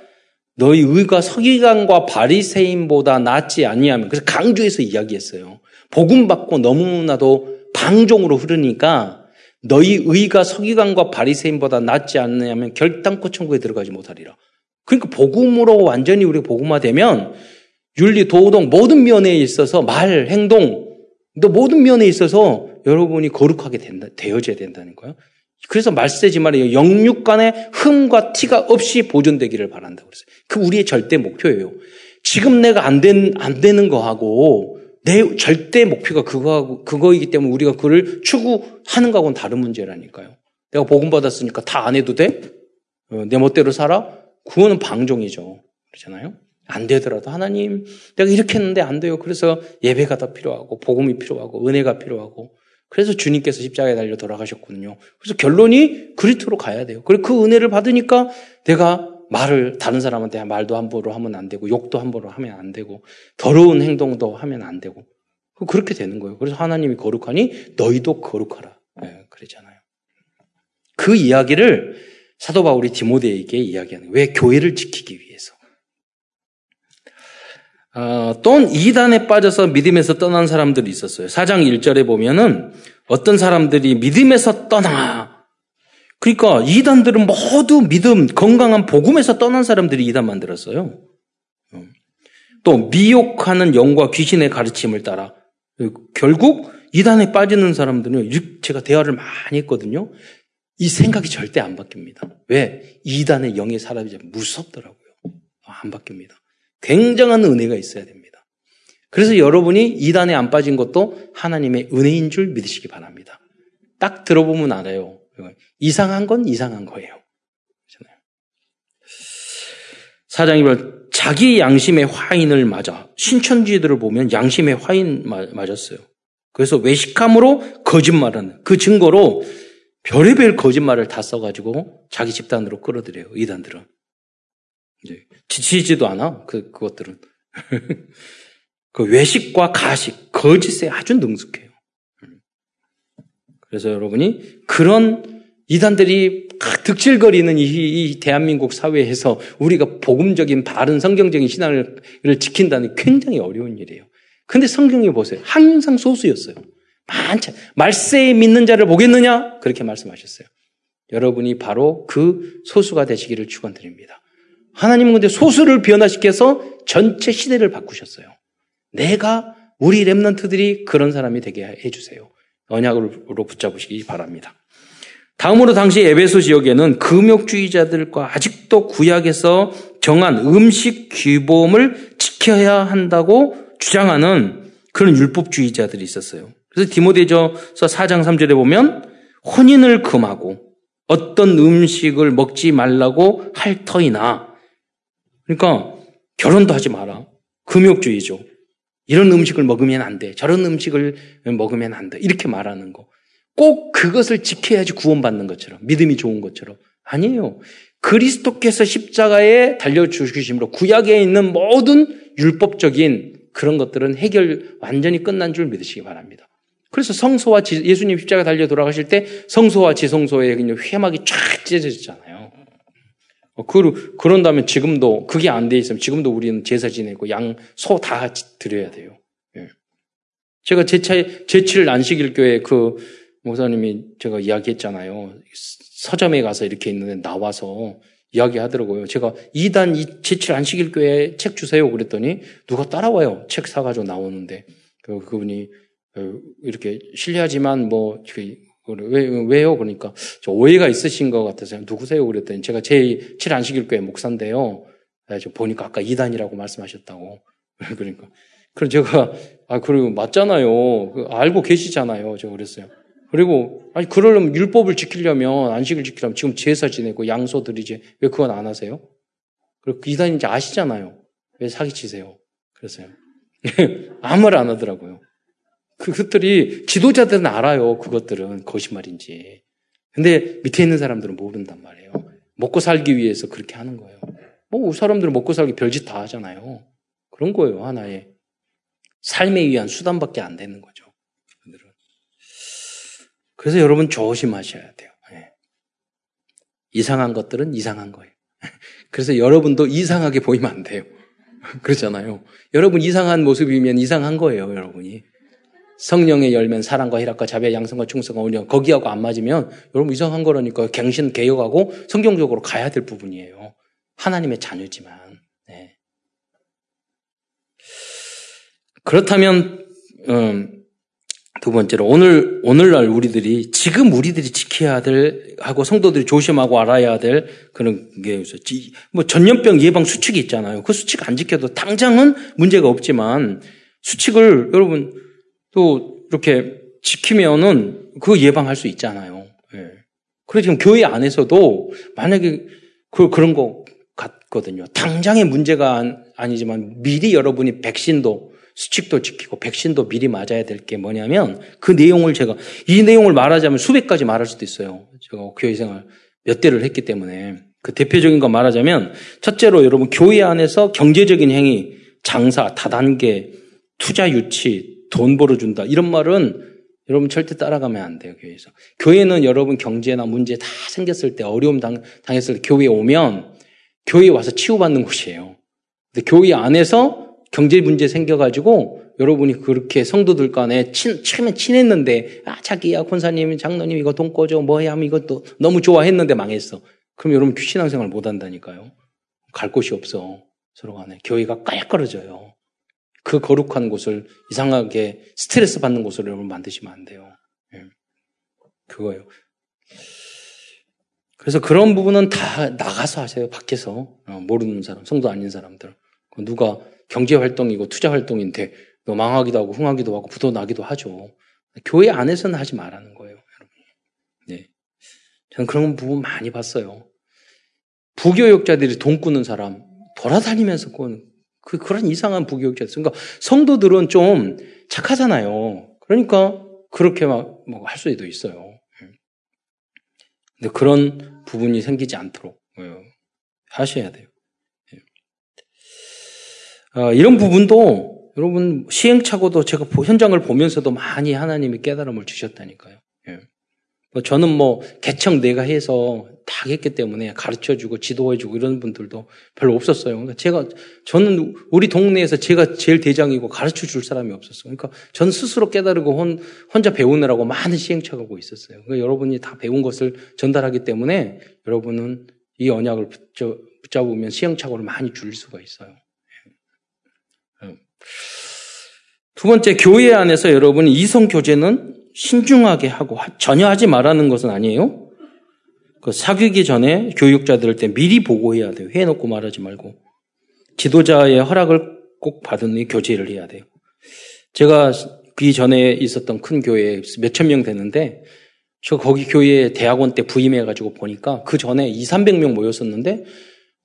너희 의가 서기관과 바리새인보다 낫지 아니하면 그래서 강조해서 이야기했어요. 복음 받고 너무나도 방종으로 흐르니까 너희 의가 서기관과 바리새인보다 낫지 않느냐면 결단코 천국에 들어가지 못하리라. 그러니까 복음으로 완전히 우리 복음화되면 윤리, 도덕 모든 면에 있어서 말, 행동, 또 모든 면에 있어서 여러분이 거룩하게 된다, 되어져야 된다는 거예요. 그래서 말세지 말이에요. 영육 간의 흠과 티가 없이 보존되기를 바란다고 그랬어요. 그 우리의 절대 목표예요. 지금 내가 안, 된, 안 되는 거하고 내 절대 목표가 그거하고, 그거이기 때문에 우리가 그를 추구하는 거하고는 다른 문제라니까요. 내가 복음 받았으니까 다 안 해도 돼? 어, 내 멋대로 살아? 그거는 방종이죠. 그렇잖아요? 안 되더라도 하나님, 내가 이렇게 했는데 안 돼요. 그래서 예배가 더 필요하고, 복음이 필요하고, 은혜가 필요하고, 그래서 주님께서 십자가에 달려 돌아가셨거든요. 그래서 결론이 그리스도로 가야 돼요. 그리고 그 은혜를 받으니까 내가 말을 다른 사람한테 말도 함부로 하면 안 되고 욕도 함부로 하면 안 되고 더러운 행동도 하면 안 되고 그렇게 되는 거예요. 그래서 하나님이 거룩하니 너희도 거룩하라. 네, 그러잖아요. 그 이야기를 사도 바울이 디모데에게 이야기하는 거예요. 왜 교회를 지키기 위해서. 어, 또 이단에 빠져서 믿음에서 떠난 사람들이 있었어요. 4장 1절에 보면은 어떤 사람들이 믿음에서 떠나 그러니까 이단들은 모두 믿음, 건강한 복음에서 떠난 사람들이 이단 만들었어요. 또 미혹하는 영과 귀신의 가르침을 따라 결국 이단에 빠지는 사람들은 제가 대화를 많이 했거든요. 이 생각이 절대 안 바뀝니다. 왜? 이단의 영의 사람이 무섭더라고요. 안 바뀝니다. 굉장한 은혜가 있어야 됩니다. 그래서 여러분이 이단에 안 빠진 것도 하나님의 은혜인 줄 믿으시기 바랍니다. 딱 들어보면 알아요. 이상한 건 이상한 거예요. 말 자기 양심의 화인을 맞아 신천지들을 보면 양심의 화인 맞았어요. 그래서 외식함으로 거짓말하는 그 증거로 별의별 거짓말을 다 써가지고 자기 집단으로 끌어들여요. 이단들은 지치지도 않아 그 그것들은 그 외식과 가식 거짓에 아주 능숙해요. 그래서 여러분이 그런 이단들이 득실거리는 이, 이, 대한민국 사회에서 우리가 복음적인 바른 성경적인 신앙을 지킨다는 굉장히 어려운 일이에요. 근데 성경에 보세요. 항상 소수였어요. 많지. 말세에 믿는 자를 보겠느냐? 그렇게 말씀하셨어요. 여러분이 바로 그 소수가 되시기를 축원드립니다. 하나님은 근데 소수를 변화시켜서 전체 시대를 바꾸셨어요. 내가 우리 랩런트들이 그런 사람이 되게 해주세요. 언약으로 붙잡으시기 바랍니다. 다음으로 당시 에베소 지역에는 금욕주의자들과 아직도 구약에서 정한 음식 규범을 지켜야 한다고 주장하는 그런 율법주의자들이 있었어요. 그래서 디모데전서 4장 3절에 보면 혼인을 금하고 어떤 음식을 먹지 말라고 할 터이나 그러니까 결혼도 하지 마라. 금욕주의죠. 이런 음식을 먹으면 안 돼. 저런 음식을 먹으면 안 돼. 이렇게 말하는 거. 꼭 그것을 지켜야지 구원받는 것처럼. 믿음이 좋은 것처럼. 아니에요. 그리스도께서 십자가에 달려주심으로 구약에 있는 모든 율법적인 그런 것들은 해결 완전히 끝난 줄 믿으시기 바랍니다. 그래서 성소와 지, 예수님 십자가 달려 돌아가실 때 성소와 지성소에 그냥 회막이 쫙 찢어졌잖아요. 어, 그, 그런다면 지금도 그게 안 돼 있으면 지금도 우리는 제사 지내고 양, 소 다 드려야 돼요. 예. 제가 제차, 제칠 안식일 교회 그 목사님이 제가 이야기했잖아요. 서점에 가서 이렇게 있는데 나와서 이야기하더라고요. 제가 2단 제칠 안식일 교회 책 주세요. 그랬더니 누가 따라와요. 책 사가지고 나오는데 그, 그분이 어, 이렇게 실례하지만 뭐 왜, 왜요? 그러니까 저 오해가 있으신 것 같아서 누구세요? 그랬더니 제가 제7 안식일교회 목사인데요. 네, 저 보니까 아까 2단이라고 말씀하셨다고. 그러니까. 그럼 제가 아 그리고 맞잖아요. 그 알고 계시잖아요. 제가 그랬어요. 그리고 아니 그러려면 율법을 지키려면 안식을 지키려면 지금 제사 지내고 양소 드리지 왜 그건 안 하세요? 그리고 그 이단인지 아시잖아요. 왜 사기치세요? 그랬어요. 아무 말 안 하더라고요. 그것들이 지도자들은 알아요. 그것들은 거짓말인지. 근데 밑에 있는 사람들은 모른단 말이에요. 먹고 살기 위해서 그렇게 하는 거예요. 뭐 사람들은 먹고 살기 별짓 다 하잖아요. 그런 거예요. 하나의 삶에 의한 수단밖에 안 되는 거죠. 그래서 여러분 조심하셔야 돼요. 네. 이상한 것들은 이상한 거예요. 그래서 여러분도 이상하게 보이면 안 돼요. 그렇잖아요. 여러분 이상한 모습이면 이상한 거예요, 여러분이. 성령의 열면 사랑과 희락과 자비와 양성과 충성과 온유 거기하고 안 맞으면 여러분 이상한 거라니까 갱신 개혁하고 성경적으로 가야 될 부분이에요. 하나님의 자녀지만. 네. 그렇다면 음, 두 번째로 오늘 오늘날 우리들이 지금 우리들이 지켜야 될 하고 성도들이 조심하고 알아야 될 그런 게 있었지. 뭐 전염병 예방 수칙이 있잖아요. 그 수칙 안 지켜도 당장은 문제가 없지만 수칙을 여러분 또 이렇게 지키면은 그 예방할 수 있잖아요. 예. 그래서 지금 교회 안에서도 만약에 그, 그런 것 같거든요. 당장의 문제가 아니지만 미리 여러분이 백신도 수칙도 지키고 백신도 미리 맞아야 될 게 뭐냐면 그 내용을 제가 이 내용을 말하자면 수백 가지 말할 수도 있어요. 제가 교회 생활 몇 대를 했기 때문에 그 대표적인 거 말하자면 첫째로 여러분 교회 안에서 경제적인 행위, 장사, 다단계, 투자 유치, 돈 벌어준다. 이런 말은 여러분 절대 따라가면 안 돼요, 교회에서. 교회는 여러분 경제나 문제 다 생겼을 때, 어려움 당, 당했을 때 교회에 오면 교회에 와서 치유받는 곳이에요. 근데 교회 안에서 경제 문제 생겨가지고 여러분이 그렇게 성도들 간에 친, 처음에 친했는데, 아, 자기야, 권사님, 장로님 이거 돈 꺼줘, 뭐 해야 하면 이것도 너무 좋아했는데 망했어. 그럼 여러분 신앙생활 못 한다니까요. 갈 곳이 없어. 서로 간에. 교회가 까약거려져요. 그 거룩한 곳을 이상하게 스트레스 받는 곳으로 여러분 만드시면 안 돼요. 예. 그거예요. 그래서 그런 부분은 다 나가서 하세요. 밖에서 어, 모르는 사람, 성도 아닌 사람들. 누가 경제 활동이고 투자 활동인데 너 망하기도 하고 흥하기도 하고 부도 나기도 하죠. 교회 안에서는 하지 말라는 거예요, 여러분. 네. 저는 그런 부분 많이 봤어요. 부교육자들이 돈 꾸는 사람 돌아다니면서 꾸는 그, 그런 이상한 부교육자. 그러니까 성도들은 좀 착하잖아요. 그러니까 그렇게 막, 뭐할 수도 있어요. 예. 근데 그런 부분이 생기지 않도록 예, 하셔야 돼요. 어, 이런 부분도 여러분 시행착오도 제가 현장을 보면서도 많이 하나님이 깨달음을 주셨다니까요. 예. 뭐 저는 뭐 개척 내가 해서 다 했기 때문에 가르쳐 주고 지도해 주고 이런 분들도 별로 없었어요. 그러니까 제가, 저는 우리 동네에서 제가 제일 대장이고 가르쳐 줄 사람이 없었어요. 그러니까 전 스스로 깨달고 혼, 혼자 배우느라고 많은 시행착오가 있었어요. 그러니까 여러분이 다 배운 것을 전달하기 때문에 여러분은 이 언약을 붙잡, 붙잡으면 시행착오를 많이 줄일 수가 있어요. 예. 두 번째, 교회 안에서 여러분 이성 교제는 신중하게 하고 전혀 하지 말라는 것은 아니에요. 그 사귀기 전에 교육자들을 때 미리 보고해야 돼요. 해놓고 말하지 말고. 지도자의 허락을 꼭 받은 이 교제를 해야 돼요. 제가 그 전에 있었던 큰 교회에 몇천 명 되는데 저 거기 교회 대학원 때 부임해가지고 보니까 그 전에 2, 300명 모였었는데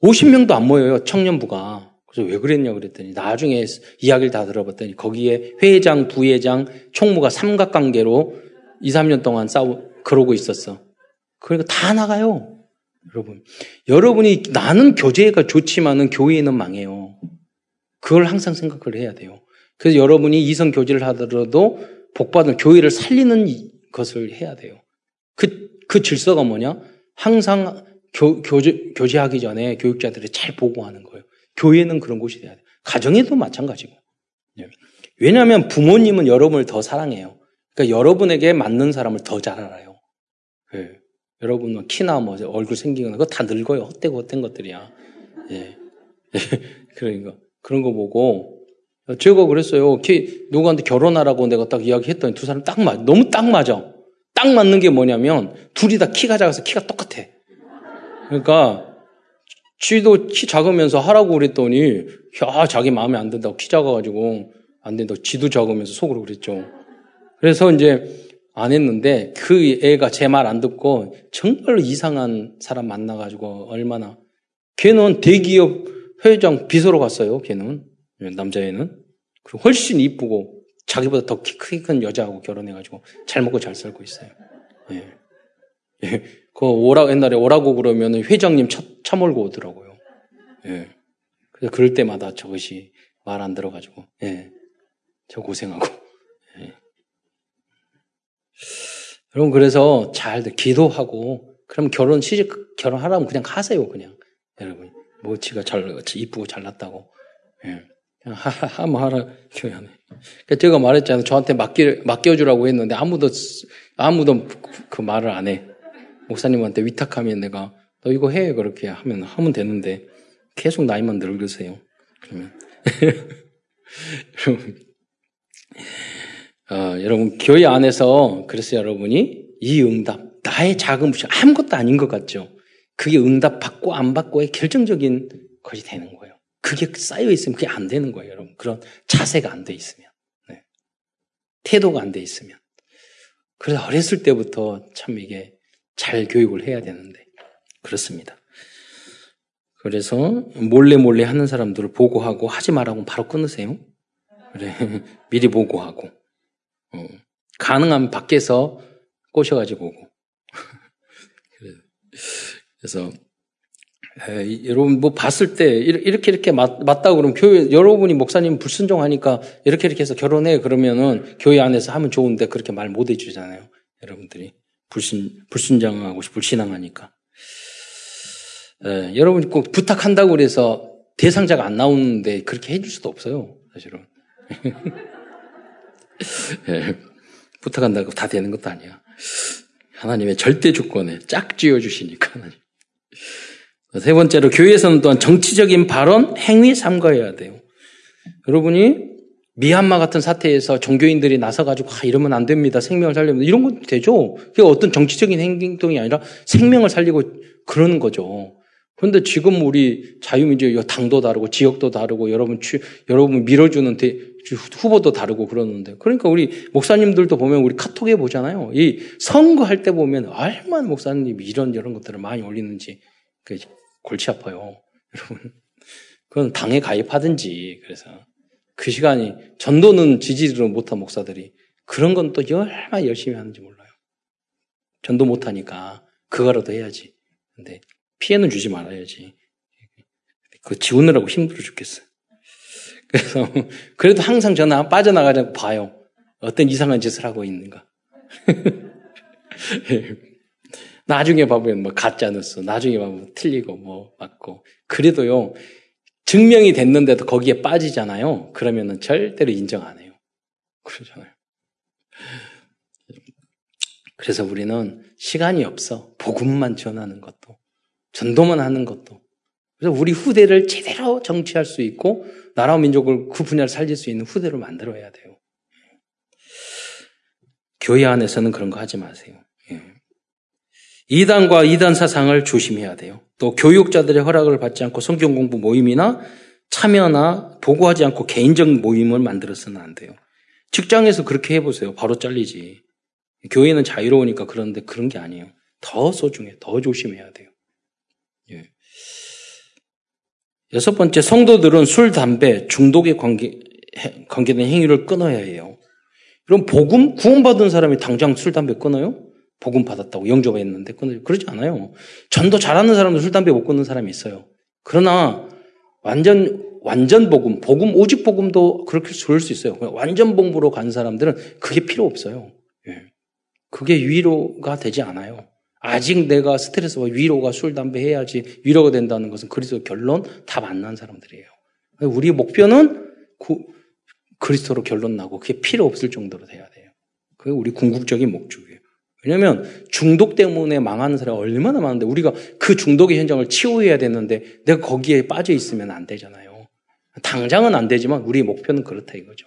50명도 안 모여요. 청년부가. 그래서 왜 그랬냐 그랬더니 나중에 이야기를 다 들어봤더니 거기에 회장, 부회장, 총무가 삼각관계로 2, 3년 동안 싸우, 그러고 있었어. 그러니까 다 나가요. 여러분. 여러분이 나는 교제가 좋지만은 교회는 망해요. 그걸 항상 생각을 해야 돼요. 그래서 여러분이 이성 교제를 하더라도 복받은 교회를 살리는 것을 해야 돼요. 그, 그 질서가 뭐냐? 항상 교, 교제, 교제하기 전에 교육자들이 잘 보고하는 거예요. 교회는 그런 곳이 돼야 돼요. 가정에도 마찬가지고. 예. 왜냐하면 부모님은 여러분을 더 사랑해요. 그러니까 여러분에게 맞는 사람을 더 잘 알아요. 예. 여러분은 키나 뭐 얼굴 생기거나 그거 다 늙어요. 헛되고 헛된 것들이야. 예. 그러니까 그런 거 보고 제가 그랬어요. 키 누구한테 결혼하라고 내가 딱 이야기했더니 두 사람 딱 맞. 너무 딱 맞아. 딱 맞는 게 뭐냐면 둘이 다 키가 작아서 키가 똑같아. 그러니까 쥐도 키 작으면서 하라고 그랬더니 야 자기 마음에 안 든다고 키 작아가지고 안 된다고 쥐도 작으면서 속으로 그랬죠. 그래서 이제 안 했는데 그 애가 제 말 안 듣고 정말로 이상한 사람 만나가지고 얼마나 걔는 대기업 회장 비서로 갔어요. 걔는 남자애는 그리고 훨씬 이쁘고 자기보다 더 키 큰 여자하고 결혼해가지고 잘 먹고 잘 살고 있어요. 예. 예. 그 오라 옛날에 오라고 그러면 회장님 차, 차 몰고 오더라고요. 예. 그래서 그럴 때마다 저것이 말 안 들어가지고 예. 저 고생하고. 예. 여러분 그래서 잘 기도하고 그럼 결혼 시집 결혼하라면 그냥 하세요 그냥 여러분 뭐 지가 잘 이쁘고 잘났다고 예. 그냥 하면 하라 교회 안에. 그러니까 제가 말했잖아요 저한테 맡겨 맡겨주라고 했는데 아무도 아무도 그 말을 안 해. 목사님한테 위탁하면 내가 너 이거 해 그렇게 하면 하면 되는데 계속 나이만 늙으세요. 그러면 여러분 어, 여러분 교회 안에서 그래서 여러분이 이 응답 나의 작은 부심 아무것도 아닌 것 같죠. 그게 응답 받고 안 받고의 결정적인 것이 되는 거예요. 그게 쌓여 있으면 그게 안 되는 거예요, 여러분. 그런 자세가 안 돼 있으면. 네. 태도가 안 돼 있으면. 그래서 어렸을 때부터 참 이게 잘 교육을 해야 되는데 그렇습니다. 그래서 몰래 몰래 하는 사람들을 보고하고 하지 말라고 바로 끊으세요. 그래 미리 보고하고 어. 가능하면 밖에서 꼬셔가지고 오고 그래서 에, 여러분 뭐 봤을 때 이렇게 이렇게 맞, 맞다고 그러면 교회 여러분이 목사님 불순종하니까 이렇게 이렇게 해서 결혼해 그러면은 교회 안에서 하면 좋은데 그렇게 말 못 해주잖아요 여러분들이 불신, 불순장하고 불신앙하니까. 예, 여러분 꼭 부탁한다고 그래서 대상자가 안 나오는데 그렇게 해줄 수도 없어요, 사실은. 예, 부탁한다고 다 되는 것도 아니야. 하나님의 절대 조건에 짝 지어 주시니까 하나님. 세 번째로 교회에서는 또한 정치적인 발언, 행위 삼가해야 돼요. 여러분이 미얀마 같은 사태에서 종교인들이 나서가지고 아, 이러면 안 됩니다. 생명을 살려면 이런 건 되죠. 그게 어떤 정치적인 행동이 아니라 생명을 살리고 그러는 거죠. 그런데 지금 우리 자유민주 당도 다르고 지역도 다르고 여러분 취, 여러분 밀어주는 대, 후보도 다르고 그러는데 그러니까 우리 목사님들도 보면 우리 카톡에 보잖아요. 이 선거할 때 보면 얼마나 목사님이 이런 이런 것들을 많이 올리는지 그 골치 아파요. 여러분 그건 당에 가입하든지 그래서 그 시간이 전도는 지지를 못한 목사들이 그런 건 또 얼마나 열심히 하는지 몰라요. 전도 못하니까 그거라도 해야지. 근데 피해는 주지 말아야지. 그 지우느라고 힘들어 죽겠어요. 그래서 그래도 항상 저는 빠져나가자고 봐요. 어떤 이상한 짓을 하고 있는가. 나중에 봐보면 뭐 가짜 뉴스, 나중에 봐보면 틀리고 뭐 맞고. 그래도요, 증명이 됐는데도 거기에 빠지잖아요. 그러면은 절대로 인정 안 해요. 그러잖아요. 그래서 우리는 시간이 없어. 복음만 전하는 것도. 전도만 하는 것도. 그래서 우리 후대를 제대로 정치할 수 있고, 나라와 민족을 그 분야를 살릴 수 있는 후대를 만들어야 돼요. 교회 안에서는 그런 거 하지 마세요. 예. 이단과 이단 사상을 조심해야 돼요. 또 교육자들의 허락을 받지 않고 성경 공부 모임이나 참여나 보고하지 않고 개인적 모임을 만들어서는 안 돼요. 직장에서 그렇게 해보세요. 바로 잘리지. 교회는 자유로우니까 그런데 그런 게 아니에요. 더 소중해. 더 조심해야 돼요. 예. 여섯 번째, 성도들은 술, 담배, 중독에 관계, 관계된 행위를 끊어야 해요. 그럼 복음, 구원받은 사람이 당장 술, 담배 끊어요? 복음 받았다고 영접했는데 끊어요? 그러지 않아요. 전도 잘하는 사람도 술, 담배 못 끊는 사람이 있어요. 그러나 완전 완전 복음, 복음 오직 복음도 그렇게 좋을 수 있어요. 완전 복음으로 간 사람들은 그게 필요 없어요. 예. 그게 위로가 되지 않아요. 아직 내가 스트레스와 위로가 술, 담배 해야지 위로가 된다는 것은 그리스도 결론 다 만난 사람들이에요. 우리 목표는 그, 그리스도로 결론 나고 그게 필요 없을 정도로 돼야 돼요. 그게 우리 궁극적인 목적이에요. 왜냐하면 중독 때문에 망하는 사람이 얼마나 많은데 우리가 그 중독의 현장을 치유해야 되는데 내가 거기에 빠져 있으면 안 되잖아요. 당장은 안 되지만 우리의 목표는 그렇다 이거죠.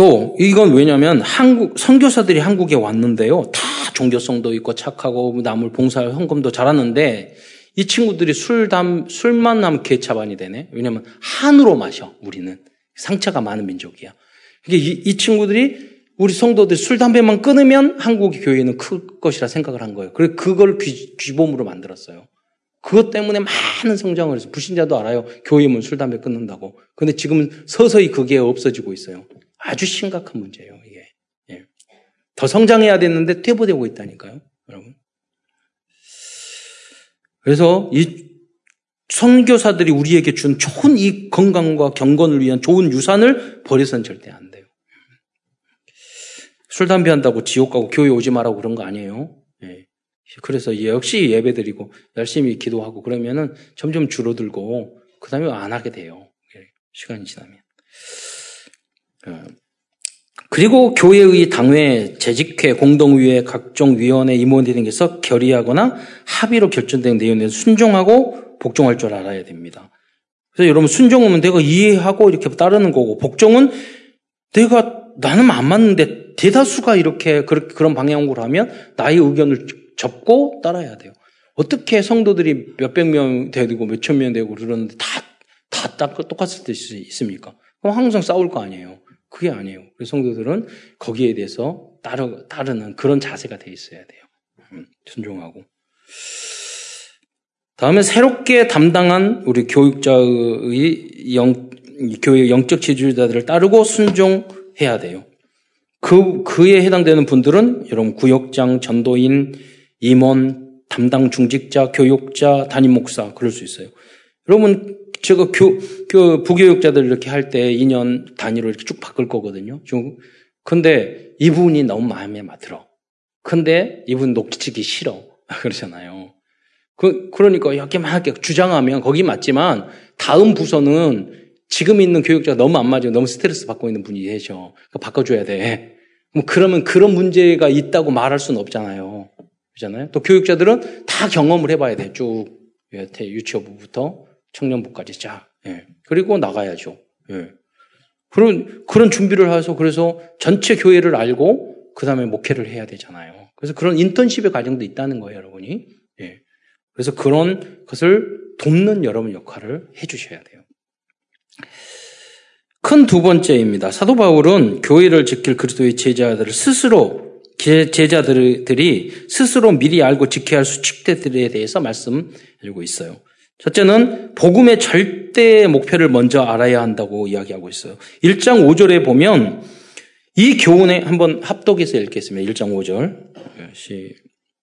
또 이건 왜냐하면 한국 선교사들이 한국에 왔는데요. 다 종교성도 있고 착하고 남을 봉사 헌금도 잘하는데 이 친구들이 술, 담, 술만 나면 개차반이 되네. 왜냐하면 한으로 마셔. 우리는 상처가 많은 민족이야. 이게 이, 이 친구들이 우리 성도들이 술, 담배만 끊으면 한국 교회는 클 것이라 생각을 한 거예요. 그래서 그걸 귀, 귀범으로 만들었어요. 그것 때문에 많은 성장을 해서 불신자도 알아요. 교회면 술, 담배 끊는다고. 근데 지금은 서서히 그게 없어지고 있어요. 아주 심각한 문제예요, 이게. 예. 더 성장해야 되는데 퇴보되고 있다니까요, 여러분. 그래서 이 선교사들이 우리에게 준 좋은 이 건강과 경건을 위한 좋은 유산을 버려서는 절대 안 돼요. 술, 담배 한다고 지옥 가고 교회 오지 말라고 그런 거 아니에요. 예. 그래서 역시 예배 드리고 열심히 기도하고 그러면은 점점 줄어들고 그 다음에 안 하게 돼요. 예. 시간이 지나면. 어. 그리고 교회의 당회, 재직회, 공동위회, 각종 위원회 임원들이 등에서 결의하거나 합의로 결정된 내용에 순종하고 복종할 줄 알아야 됩니다. 그래서 여러분 순종은 내가 이해하고 이렇게 따르는 거고 복종은 내가 나는 안 맞는데 대다수가 이렇게 그런 방향으로 하면 나의 의견을 접고 따라야 돼요. 어떻게 성도들이 몇백 명 되고 몇천 명 되고 그러는데 다, 다 똑같을 때 있습니까? 그럼 항상 싸울 거 아니에요. 그게 아니에요. 성도들은 거기에 대해서 따르, 따르는 그런 자세가 돼 있어야 돼요. 음, 순종하고. 다음에 새롭게 담당한 우리 교육자의 영, 교육 영적 지주자들을 따르고 순종해야 돼요. 그, 그에 해당되는 분들은 여러분 구역장, 전도인, 임원, 담당 중직자, 교육자, 담임 목사 그럴 수 있어요. 여러분 제가 교, 그 부교육자들 이렇게 할 때 2년 단위로 이렇게 쭉 바꿀 거거든요. 좀, 근데 이분이 너무 마음에 들어. 근데 이분 녹치기 싫어. 그러잖아요. 그, 그러니까 이렇게 막 이렇게 주장하면 거기 맞지만 다음 부서는 지금 있는 교육자가 너무 안 맞아요. 너무 스트레스 받고 있는 분이 계셔. 바꿔줘야 돼. 뭐 그러면 그런 문제가 있다고 말할 수는 없잖아요. 그렇잖아요. 또 교육자들은 다 경험을 해봐야 돼. 쭉 유치원부부터 청년부까지 쫙. 예. 그리고 나가야죠. 예. 그런, 그런 준비를 해서 그래서 전체 교회를 알고 그 다음에 목회를 해야 되잖아요. 그래서 그런 인턴십의 과정도 있다는 거예요, 여러분이. 예. 그래서 그런 것을 돕는 여러분 역할을 해 주셔야 돼요. 큰 두 번째입니다. 사도 바울은 교회를 지킬 그리스도의 제자들을 스스로 제자들이 스스로 미리 알고 지켜야 할 수칙들에 대해서 말씀해주고 있어요. 첫째는 복음의 절대 목표를 먼저 알아야 한다고 이야기하고 있어요. 1장 5절에 보면 이 교훈에 한번 합독해서 읽겠습니다. 1장 5절. 시,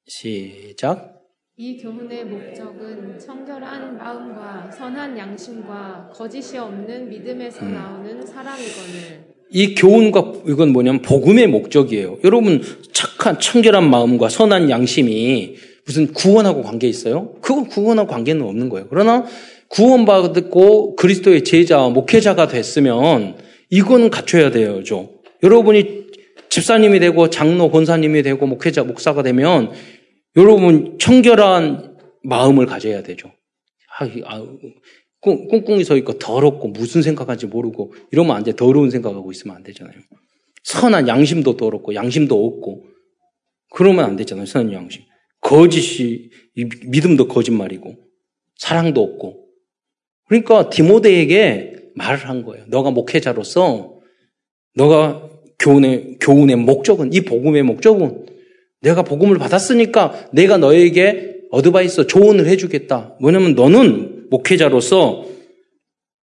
시작. 이 교훈의 목적은 청결한 마음과 선한 양심과 거짓이 없는 믿음에서 음. 나오는 사랑이거늘 이 교훈과 이건 뭐냐면 복음의 목적이에요. 여러분 착한 청결한 마음과 선한 양심이 무슨 구원하고 관계 있어요? 그건 구원하고 관계는 없는 거예요. 그러나 구원받고 그리스도의 제자, 목회자가 됐으면 이거는 갖춰야 돼요. 여러분이 집사님이 되고 장로, 권사님이 되고 목회자, 목사가 되면 여러분 청결한 마음을 가져야 되죠. 아, 아, 꿍꿍이 서 있고 더럽고 무슨 생각하는지 모르고 이러면 안 돼. 더러운 생각하고 있으면 안 되잖아요. 선한 양심도 더럽고 양심도 없고 그러면 안 되잖아요. 선한 양심. 거짓이 믿음도 거짓말이고 사랑도 없고 그러니까 디모데에게 말을 한 거예요. 너가 목회자로서 너가 교훈의 교훈의 목적은 이 복음의 목적은 내가 복음을 받았으니까 내가 너에게 어드바이스 조언을 해주겠다. 뭐냐면 너는 목회자로서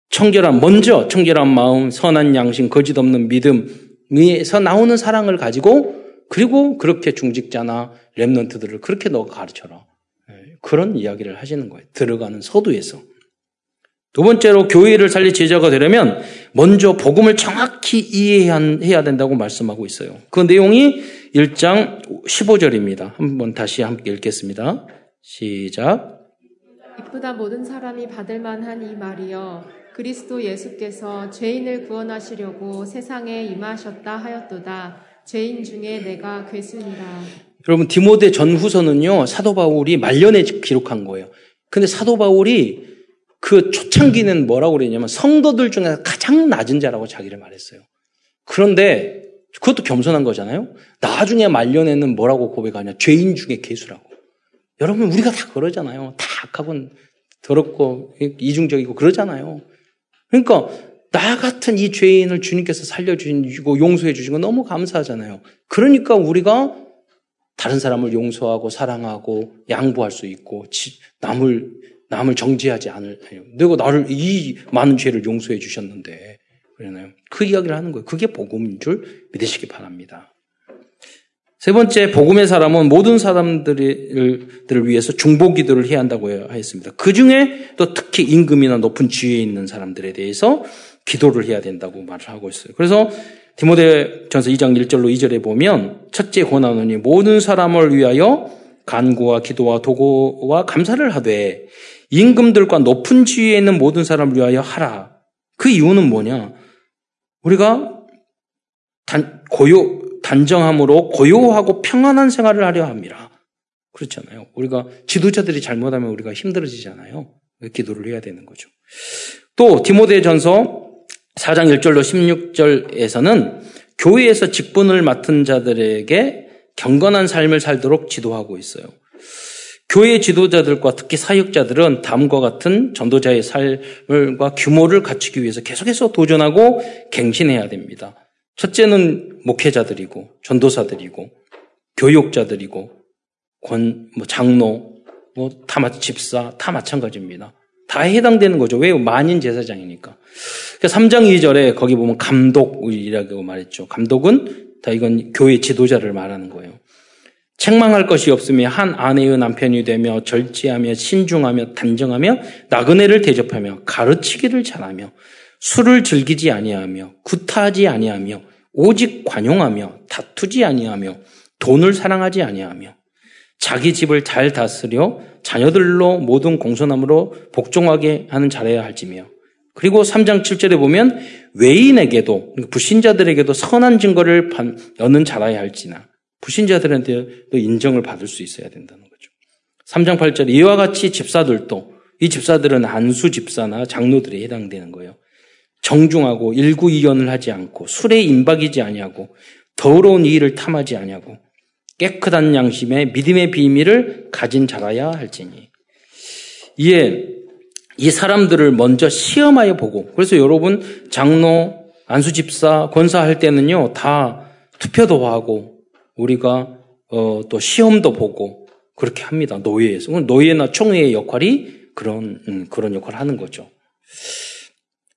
청결한 먼저 청결한 마음, 선한 양심, 거짓 없는 믿음에서 나오는 사랑을 가지고 그리고 그렇게 중직자나 랩런트들을 그렇게 너가 가르쳐라. 네, 그런 이야기를 하시는 거예요. 들어가는 서두에서. 두 번째로 교회를 살릴 제자가 되려면 먼저 복음을 정확히 이해해야 된다고 말씀하고 있어요. 그 내용이 1장 15절입니다. 한번 다시 함께 읽겠습니다. 시작. 이쁘다 모든 사람이 받을 만한 이 말이여 그리스도 예수께서 죄인을 구원하시려고 세상에 임하셨다 하였도다. 죄인 중에 내가 괴순이라. 여러분 디모데 전후서는요 사도 바울이 말년에 기록한 거예요. 근데 사도 바울이 그 초창기는 뭐라고 그랬냐면 성도들 중에 가장 낮은 자라고 자기를 말했어요. 그런데 그것도 겸손한 거잖아요. 나중에 말년에는 뭐라고 고백하냐? 죄인 중에 개수라고. 여러분 우리가 다 그러잖아요. 다 악하고 더럽고 이중적이고 그러잖아요. 그러니까 나 같은 이 죄인을 주님께서 살려주시고 용서해 주신 거 너무 감사하잖아요. 그러니까 우리가 다른 사람을 용서하고 사랑하고 양보할 수 있고 남을 남을 정죄하지 않을 내가 나를 이 많은 죄를 용서해 주셨는데 그러나요? 그 이야기를 하는 거예요. 그게 복음인 줄 믿으시기 바랍니다. 세 번째 복음의 사람은 모든 사람들을 위해서 중보 기도를 해야 한다고 했습니다. 그 중에 또 특히 임금이나 높은 지위에 있는 사람들에 대해서 기도를 해야 된다고 말을 하고 있어요. 그래서 디모데 전서 2장 1절로 2절에 보면 첫째 권하노니 모든 사람을 위하여 간구와 기도와 도구와 감사를 하되 임금들과 높은 지위에 있는 모든 사람을 위하여 하라. 그 이유는 뭐냐? 우리가 단, 고요, 단정함으로 고요하고 평안한 생활을 하려 합니다. 그렇잖아요. 우리가 지도자들이 잘못하면 우리가 힘들어지잖아요. 기도를 해야 되는 거죠. 또 디모데 전서 4장 1절로 16절에서는 교회에서 직분을 맡은 자들에게 경건한 삶을 살도록 지도하고 있어요. 교회 지도자들과 특히 사역자들은 다음과 같은 전도자의 삶과 규모를 갖추기 위해서 계속해서 도전하고 갱신해야 됩니다. 첫째는 목회자들이고 전도사들이고 교육자들이고 권, 뭐 장로, 뭐 다 집사 다 마찬가지입니다. 다 해당되는 거죠. 왜 만인 제사장이니까. 3장 그러니까 2절에 거기 보면 감독이라고 말했죠. 감독은 다 이건 교회 지도자를 말하는 거예요. 책망할 것이 없으며 한 아내의 남편이 되며 절제하며 신중하며 단정하며 나그네를 대접하며 가르치기를 잘하며 술을 즐기지 아니하며 구타하지 아니하며 오직 관용하며 다투지 아니하며 돈을 사랑하지 아니하며 자기 집을 잘 다스려 자녀들로 모든 공손함으로 복종하게 하는 잘해야 할지며 그리고 3장 7절에 보면 외인에게도 불신자들에게도 선한 증거를 여는 잘해야 할지나 불신자들한테도 인정을 받을 수 있어야 된다는 거죠. 3장 8절 이와 같이 집사들도 이 집사들은 안수 집사나 장로들에 해당되는 거예요. 정중하고 일구이연을 하지 않고 술에 임박이지 아니하고 더러운 일을 탐하지 아니하고 깨끗한 양심에 믿음의 비밀을 가진 자라야 할지니 이에 이 사람들을 먼저 시험하여 보고 그래서 여러분 장로 안수 집사 권사 할 때는요 다 투표도 하고 우리가 어, 또 시험도 보고 그렇게 합니다. 노예에서. 노예나 총회의 역할이 그런, 음, 그런 역할을 하는 거죠.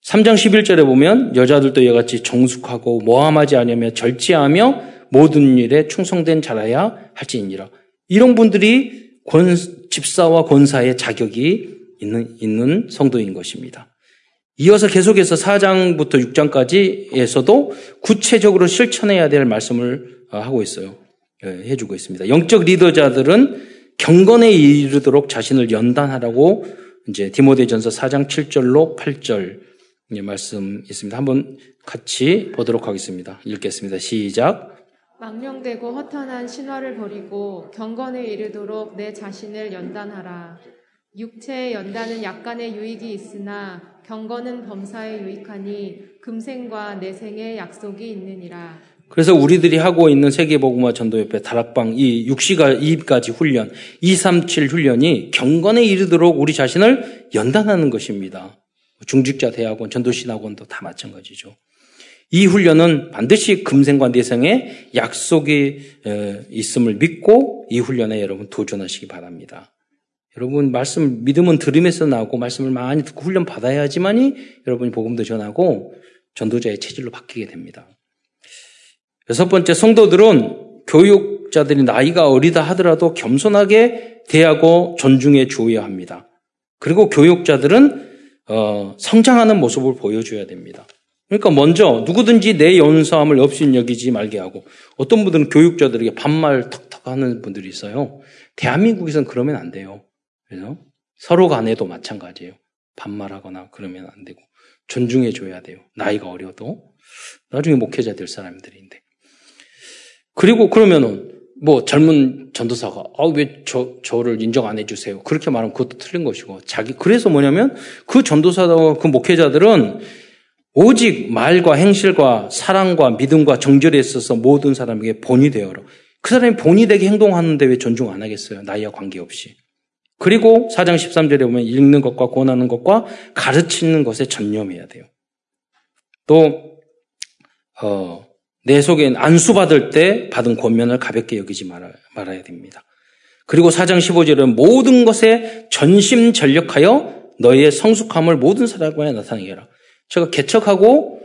3장 11절에 보면 여자들도 이같이 정숙하고 모함하지 않으며 절제하며 모든 일에 충성된 자라야 할지니라. 이런 분들이 권, 집사와 권사의 자격이 있는, 있는 성도인 것입니다. 이어서 계속해서 4장부터 6장까지에서도 구체적으로 실천해야 될 말씀을 어, 하고 있어요. 예, 해주고 있습니다. 영적 리더자들은 경건에 이르도록 자신을 연단하라고 이제 디모데전서 4장 7절로 8절 말씀 있습니다. 한번 같이 보도록 하겠습니다. 읽겠습니다. 시작. 망령되고 허탄한 신화를 버리고 경건에 이르도록 내 자신을 연단하라. 육체의 연단은 약간의 유익이 있으나 경건은 범사에 유익하니 금생과 내생의 약속이 있느니라. 그래서 우리들이 하고 있는 세계보고마 전도협회 다락방 이 6시가 2까지 훈련, 237 훈련이 경건에 이르도록 우리 자신을 연단하는 것입니다. 중직자 대학원, 전도신학원도 다 마찬가지죠. 이 훈련은 반드시 금생과 내생의 약속이 있음을 믿고 이 훈련에 여러분 도전하시기 바랍니다. 여러분 말씀 믿음은 들음에서 나오고 말씀을 많이 듣고 훈련 받아야지만이 여러분이 복음도 전하고 전도자의 체질로 바뀌게 됩니다. 여섯 번째 성도들은 교육자들이 나이가 어리다 하더라도 겸손하게 대하고 존중해 주어야 합니다. 그리고 교육자들은 어, 성장하는 모습을 보여줘야 됩니다. 그러니까 먼저 누구든지 내 연사함을 없이 여기지 말게 하고 어떤 분들은 교육자들에게 반말 턱턱 하는 분들이 있어요. 대한민국에서는 그러면 안 돼요. 그래서 서로 간에도 마찬가지예요. 반말하거나 그러면 안 되고 존중해 줘야 돼요. 나이가 어려도 나중에 목회자 될 사람들인데. 그리고 그러면은 뭐 젊은 전도사가 아 왜 저 저를 인정 안 해주세요. 그렇게 말하면 그것도 틀린 것이고 자기 그래서 뭐냐면 그 전도사와 그 목회자들은 오직 말과 행실과 사랑과 믿음과 정절에 있어서 모든 사람에게 본이 되어라. 그 사람이 본이 되게 행동하는데 왜 존중 안 하겠어요? 나이와 관계없이. 그리고 4장 13절에 보면 읽는 것과 권하는 것과 가르치는 것에 전념해야 돼요. 또, 어, 내 속에 안수받을 때 받은 권면을 가볍게 여기지 말아, 말아야 됩니다. 그리고 4장 15절은 모든 것에 전심전력하여 너의 성숙함을 모든 사람과에 나타내게 해라. 제가 개척하고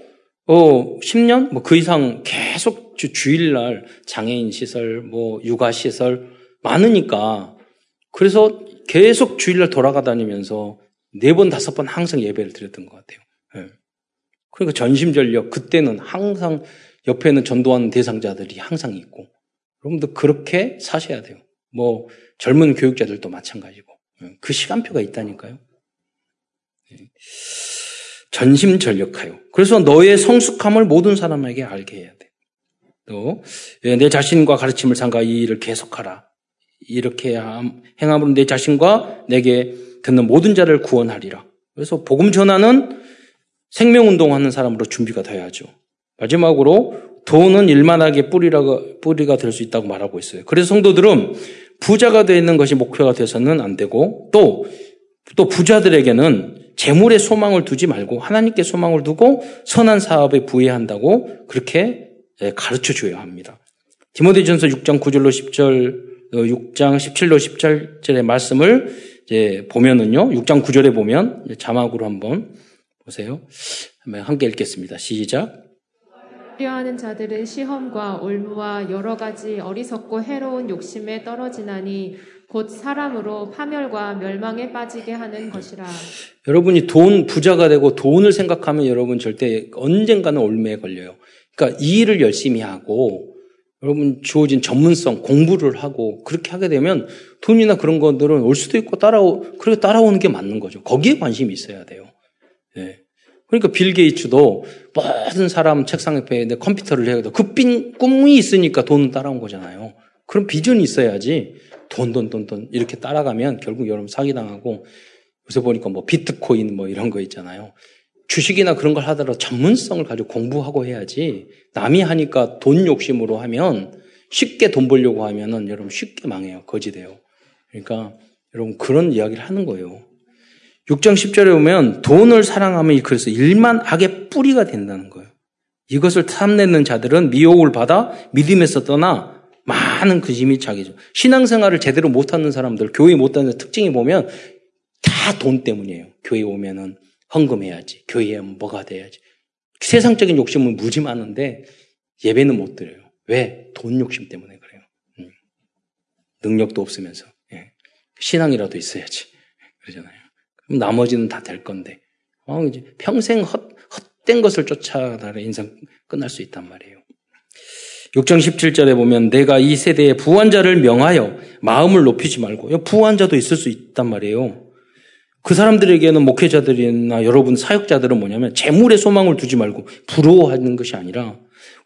어 10년 뭐 그 이상 계속 주, 주일날 장애인 시설 뭐 육아 시설 많으니까 그래서 계속 주일날 돌아가 다니면서 네 번 다섯 번 항상 예배를 드렸던 것 같아요. 네. 그러니까 전심전력 그때는 항상 옆에는 전도하는 대상자들이 항상 있고 여러분도 그렇게 사셔야 돼요. 뭐 젊은 교육자들도 마찬가지고 예, 그 시간표가 있다니까요. 예. 전심전력하여. 그래서 너의 성숙함을 모든 사람에게 알게 해야 돼. 또내 예, 자신과 가르침을 삼가 이 일을 계속하라. 이렇게 행함으로 내 자신과 내게 듣는 모든 자를 구원하리라. 그래서 복음 전하는 생명 운동하는 사람으로 준비가 돼야죠. 마지막으로 돈은 일만하게 뿌리가, 뿌리가 될 수 있다고 말하고 있어요. 그래서 성도들은 부자가 되는 것이 목표가 돼서는 안 되고 또, 또 부자들에게는 재물에 소망을 두지 말고 하나님께 소망을 두고 선한 사업에 부여한다고 그렇게 예, 가르쳐 줘야 합니다. 디모데전서 6장 9절로 10절, 6장 17로 17절의 말씀을 이제 보면은요, 6장 9절에 보면 자막으로 한번 보세요. 함께 읽겠습니다. 시작. 필요하는 자들은 시험과 올무와 여러 가지 어리석고 해로운 욕심에 떨어지나니 곧 사람으로 파멸과 멸망에 빠지게 하는 것이라. 여러분이 돈 부자가 되고 돈을 생각하면 여러분 절대 언젠가는 올매에 걸려요. 그러니까 이 일을 열심히 하고 여러분 주어진 전문성 공부를 하고 그렇게 하게 되면 돈이나 그런 것들은 올 수도 있고 따라오 그렇게 따라오는 게 맞는 거죠. 거기에 관심이 있어야 돼요. 네. 그러니까 빌 게이츠도 모든 사람 책상 옆에 내 컴퓨터를 해야 돼. 그 빈, 꿈이 있으니까 돈은 따라온 거잖아요. 그럼 비전이 있어야지 돈, 돈, 돈, 돈 이렇게 따라가면 결국 여러분 사기당하고 요새 보니까 뭐 비트코인 뭐 이런 거 있잖아요. 주식이나 그런 걸 하더라도 전문성을 가지고 공부하고 해야지 남이 하니까 돈 욕심으로 하면 쉽게 돈 벌려고 하면은 여러분 쉽게 망해요. 거지돼요. 그러니까 여러분 그런 이야기를 하는 거예요. 6장 10절에 보면 돈을 사랑하면 그래서 일만 악의 뿌리가 된다는 거예요. 이것을 탐내는 자들은 미혹을 받아 믿음에서 떠나 많은 근심이 자기죠. 신앙생활을 제대로 못하는 사람들, 교회 못하는 특징이 보면 다 돈 때문이에요. 교회 오면은 헌금해야지. 교회에 뭐가 돼야지. 세상적인 욕심은 무지 많은데 예배는 못 드려요. 왜? 돈 욕심 때문에 그래요. 음. 능력도 없으면서. 예. 신앙이라도 있어야지. 그러잖아요. 그럼 나머지는 다 될 건데 어, 평생 헛, 헛된 것을 쫓아다가 인생 끝날 수 있단 말이에요. 6장 17절에 보면 내가 이 세대의 부환자를 명하여 마음을 높이지 말고 부환자도 있을 수 있단 말이에요. 그 사람들에게는 목회자들이나 여러분 사역자들은 뭐냐면 재물에 소망을 두지 말고 부러워하는 것이 아니라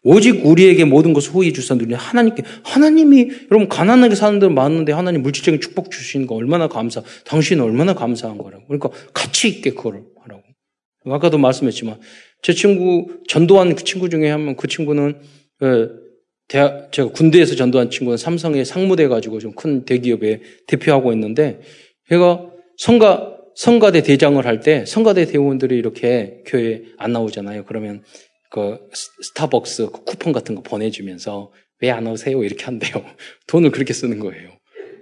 오직 우리에게 모든 것을 후히 주사 누리 하나님께 하나님이 여러분 가난하게 사는 데는 많은데 하나님 물질적인 축복 주시는 거 얼마나 감사 당신은 얼마나 감사한 거라고 그러니까 가치 있게 그걸 하라고 아까도 말씀했지만 제 친구 전도한 그 친구 중에 한명그 친구는 예, 대학, 제가 군대에서 전도한 친구는 삼성에 상무돼 가지고 좀 큰 대기업에 대표하고 있는데 걔가 성가 성가대 대장을 할 때 성가대 대원들이 이렇게 교회에 안 나오잖아요. 그러면 그 스타벅스 그 쿠폰 같은 거 보내주면서 왜 안 오세요? 이렇게 한대요. 돈을 그렇게 쓰는 거예요.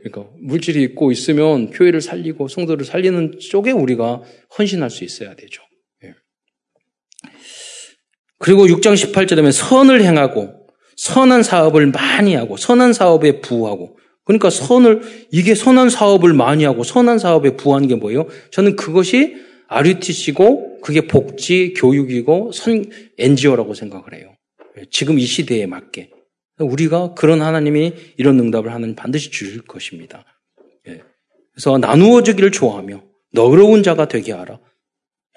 그러니까 물질이 있고 있으면 교회를 살리고 성도를 살리는 쪽에 우리가 헌신할 수 있어야 되죠. 예. 그리고 6장 18절에 보면 선을 행하고 선한 사업을 많이 하고 선한 사업에 부하고 그러니까 선을 이게 선한 사업을 많이 하고 선한 사업에 부하는 게 뭐예요? 저는 그것이 RUTC고 그게 복지 교육이고 선 NGO라고 생각을 해요. 지금 이 시대에 맞게 우리가 그런 하나님이 이런 응답을 하는 반드시 주실 것입니다. 예. 그래서 나누어 주기를 좋아하며 너그러운 자가 되게 하라.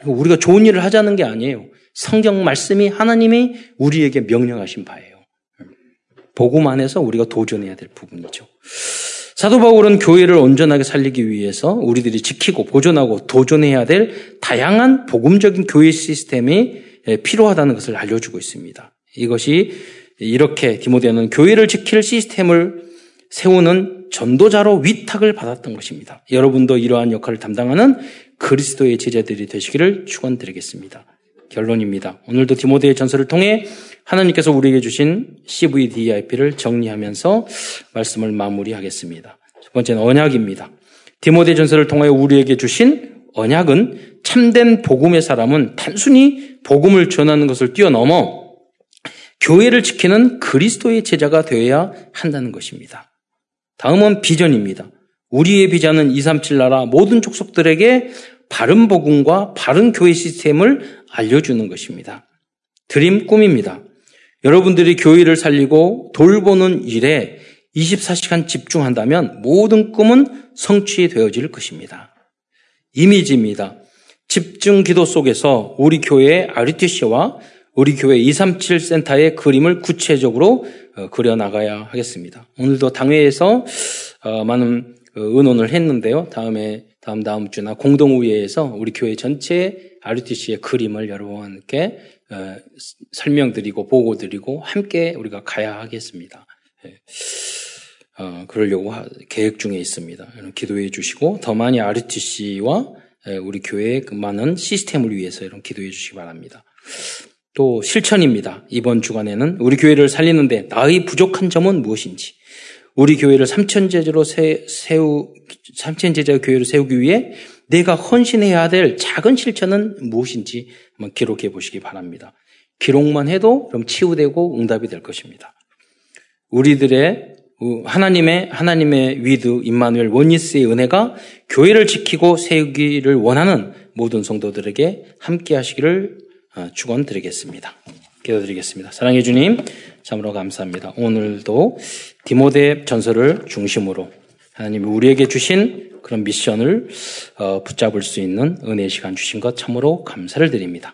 우리가 좋은 일을 하자는 게 아니에요. 성경 말씀이 하나님이 우리에게 명령하신 바예요. 복음 안에서 우리가 도전해야 될 부분이죠. 사도 바울은 교회를 온전하게 살리기 위해서 우리들이 지키고 보존하고 도전해야 될 다양한 복음적인 교회 시스템이 필요하다는 것을 알려주고 있습니다. 이것이 이렇게 디모데는 교회를 지킬 시스템을 세우는 전도자로 위탁을 받았던 것입니다. 여러분도 이러한 역할을 담당하는 그리스도의 제자들이 되시기를 축원드리겠습니다. 결론입니다. 오늘도 디모데의 전설을 통해 하나님께서 우리에게 주신 CVDIP를 정리하면서 말씀을 마무리하겠습니다. 첫 번째는 언약입니다. 디모데 전설을 통하여 우리에게 주신 언약은 참된 복음의 사람은 단순히 복음을 전하는 것을 뛰어넘어 교회를 지키는 그리스도의 제자가 되어야 한다는 것입니다. 다음은 비전입니다. 우리의 비전은 237 나라 모든 족속들에게 바른 복음과 바른 교회 시스템을 알려주는 것입니다. 드림 꿈입니다. 여러분들이 교회를 살리고 돌보는 일에 24시간 집중한다면 모든 꿈은 성취되어질 것입니다. 이미지입니다. 집중 기도 속에서 우리 교회의 RUTC와 우리 교회 237 센터의 그림을 구체적으로 어, 그려나가야 하겠습니다. 오늘도 당회에서 어, 많은 어, 의논을 했는데요. 다음에 다음 다음 주나 공동우회에서 우리 교회 전체 RUTC의 그림을 여러분께 어, 설명드리고 보고 드리고 함께 우리가 가야 하겠습니다. 예. 어, 그러려고 계획 중에 있습니다. 기도해 주시고 더 많이 RUTC와 예, 우리 교회의 그 많은 시스템을 위해서 여러분 기도해 주시기 바랍니다. 또 실천입니다. 이번 주간에는 우리 교회를 살리는데 나의 부족한 점은 무엇인지, 우리 교회를 삼천 제자로 세우 삼천 제자 교회를 세우기 위해 내가 헌신해야 될 작은 실천은 무엇인지 한번 기록해 보시기 바랍니다. 기록만 해도 그럼 치유되고 응답이 될 것입니다. 우리들의 하나님의 하나님의 with 임마누엘 oneness의 은혜가 교회를 지키고 세우기를 원하는 모든 성도들에게 함께 하시기를 어, 축원드리겠습니다. 기도드리겠습니다. 사랑해 주님, 참으로 감사합니다. 오늘도 디모데 전설을 중심으로 하나님이 우리에게 주신 그런 미션을 어, 붙잡을 수 있는 은혜의 시간 주신 것 참으로 감사를 드립니다.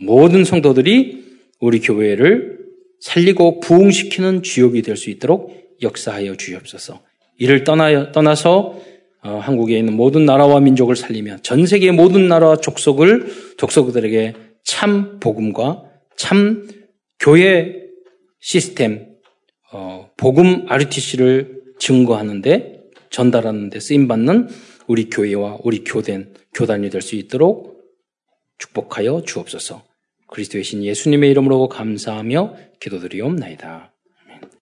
모든 성도들이 우리 교회를 살리고 부흥시키는 주역이 될 수 있도록 역사하여 주옵소서. 이를 떠나, 떠나서 어, 한국에 있는 모든 나라와 민족을 살리며 전 세계 모든 나라와 족속을 족속들에게 참 복음과 참 교회 시스템 어, 복음 RTC를 증거하는데 전달하는 데 쓰임 받는 우리 교회와 우리 교된 교단이 될 수 있도록 축복하여 주옵소서. 그리스도의 신 예수님의 이름으로 감사하며 기도드리옵나이다.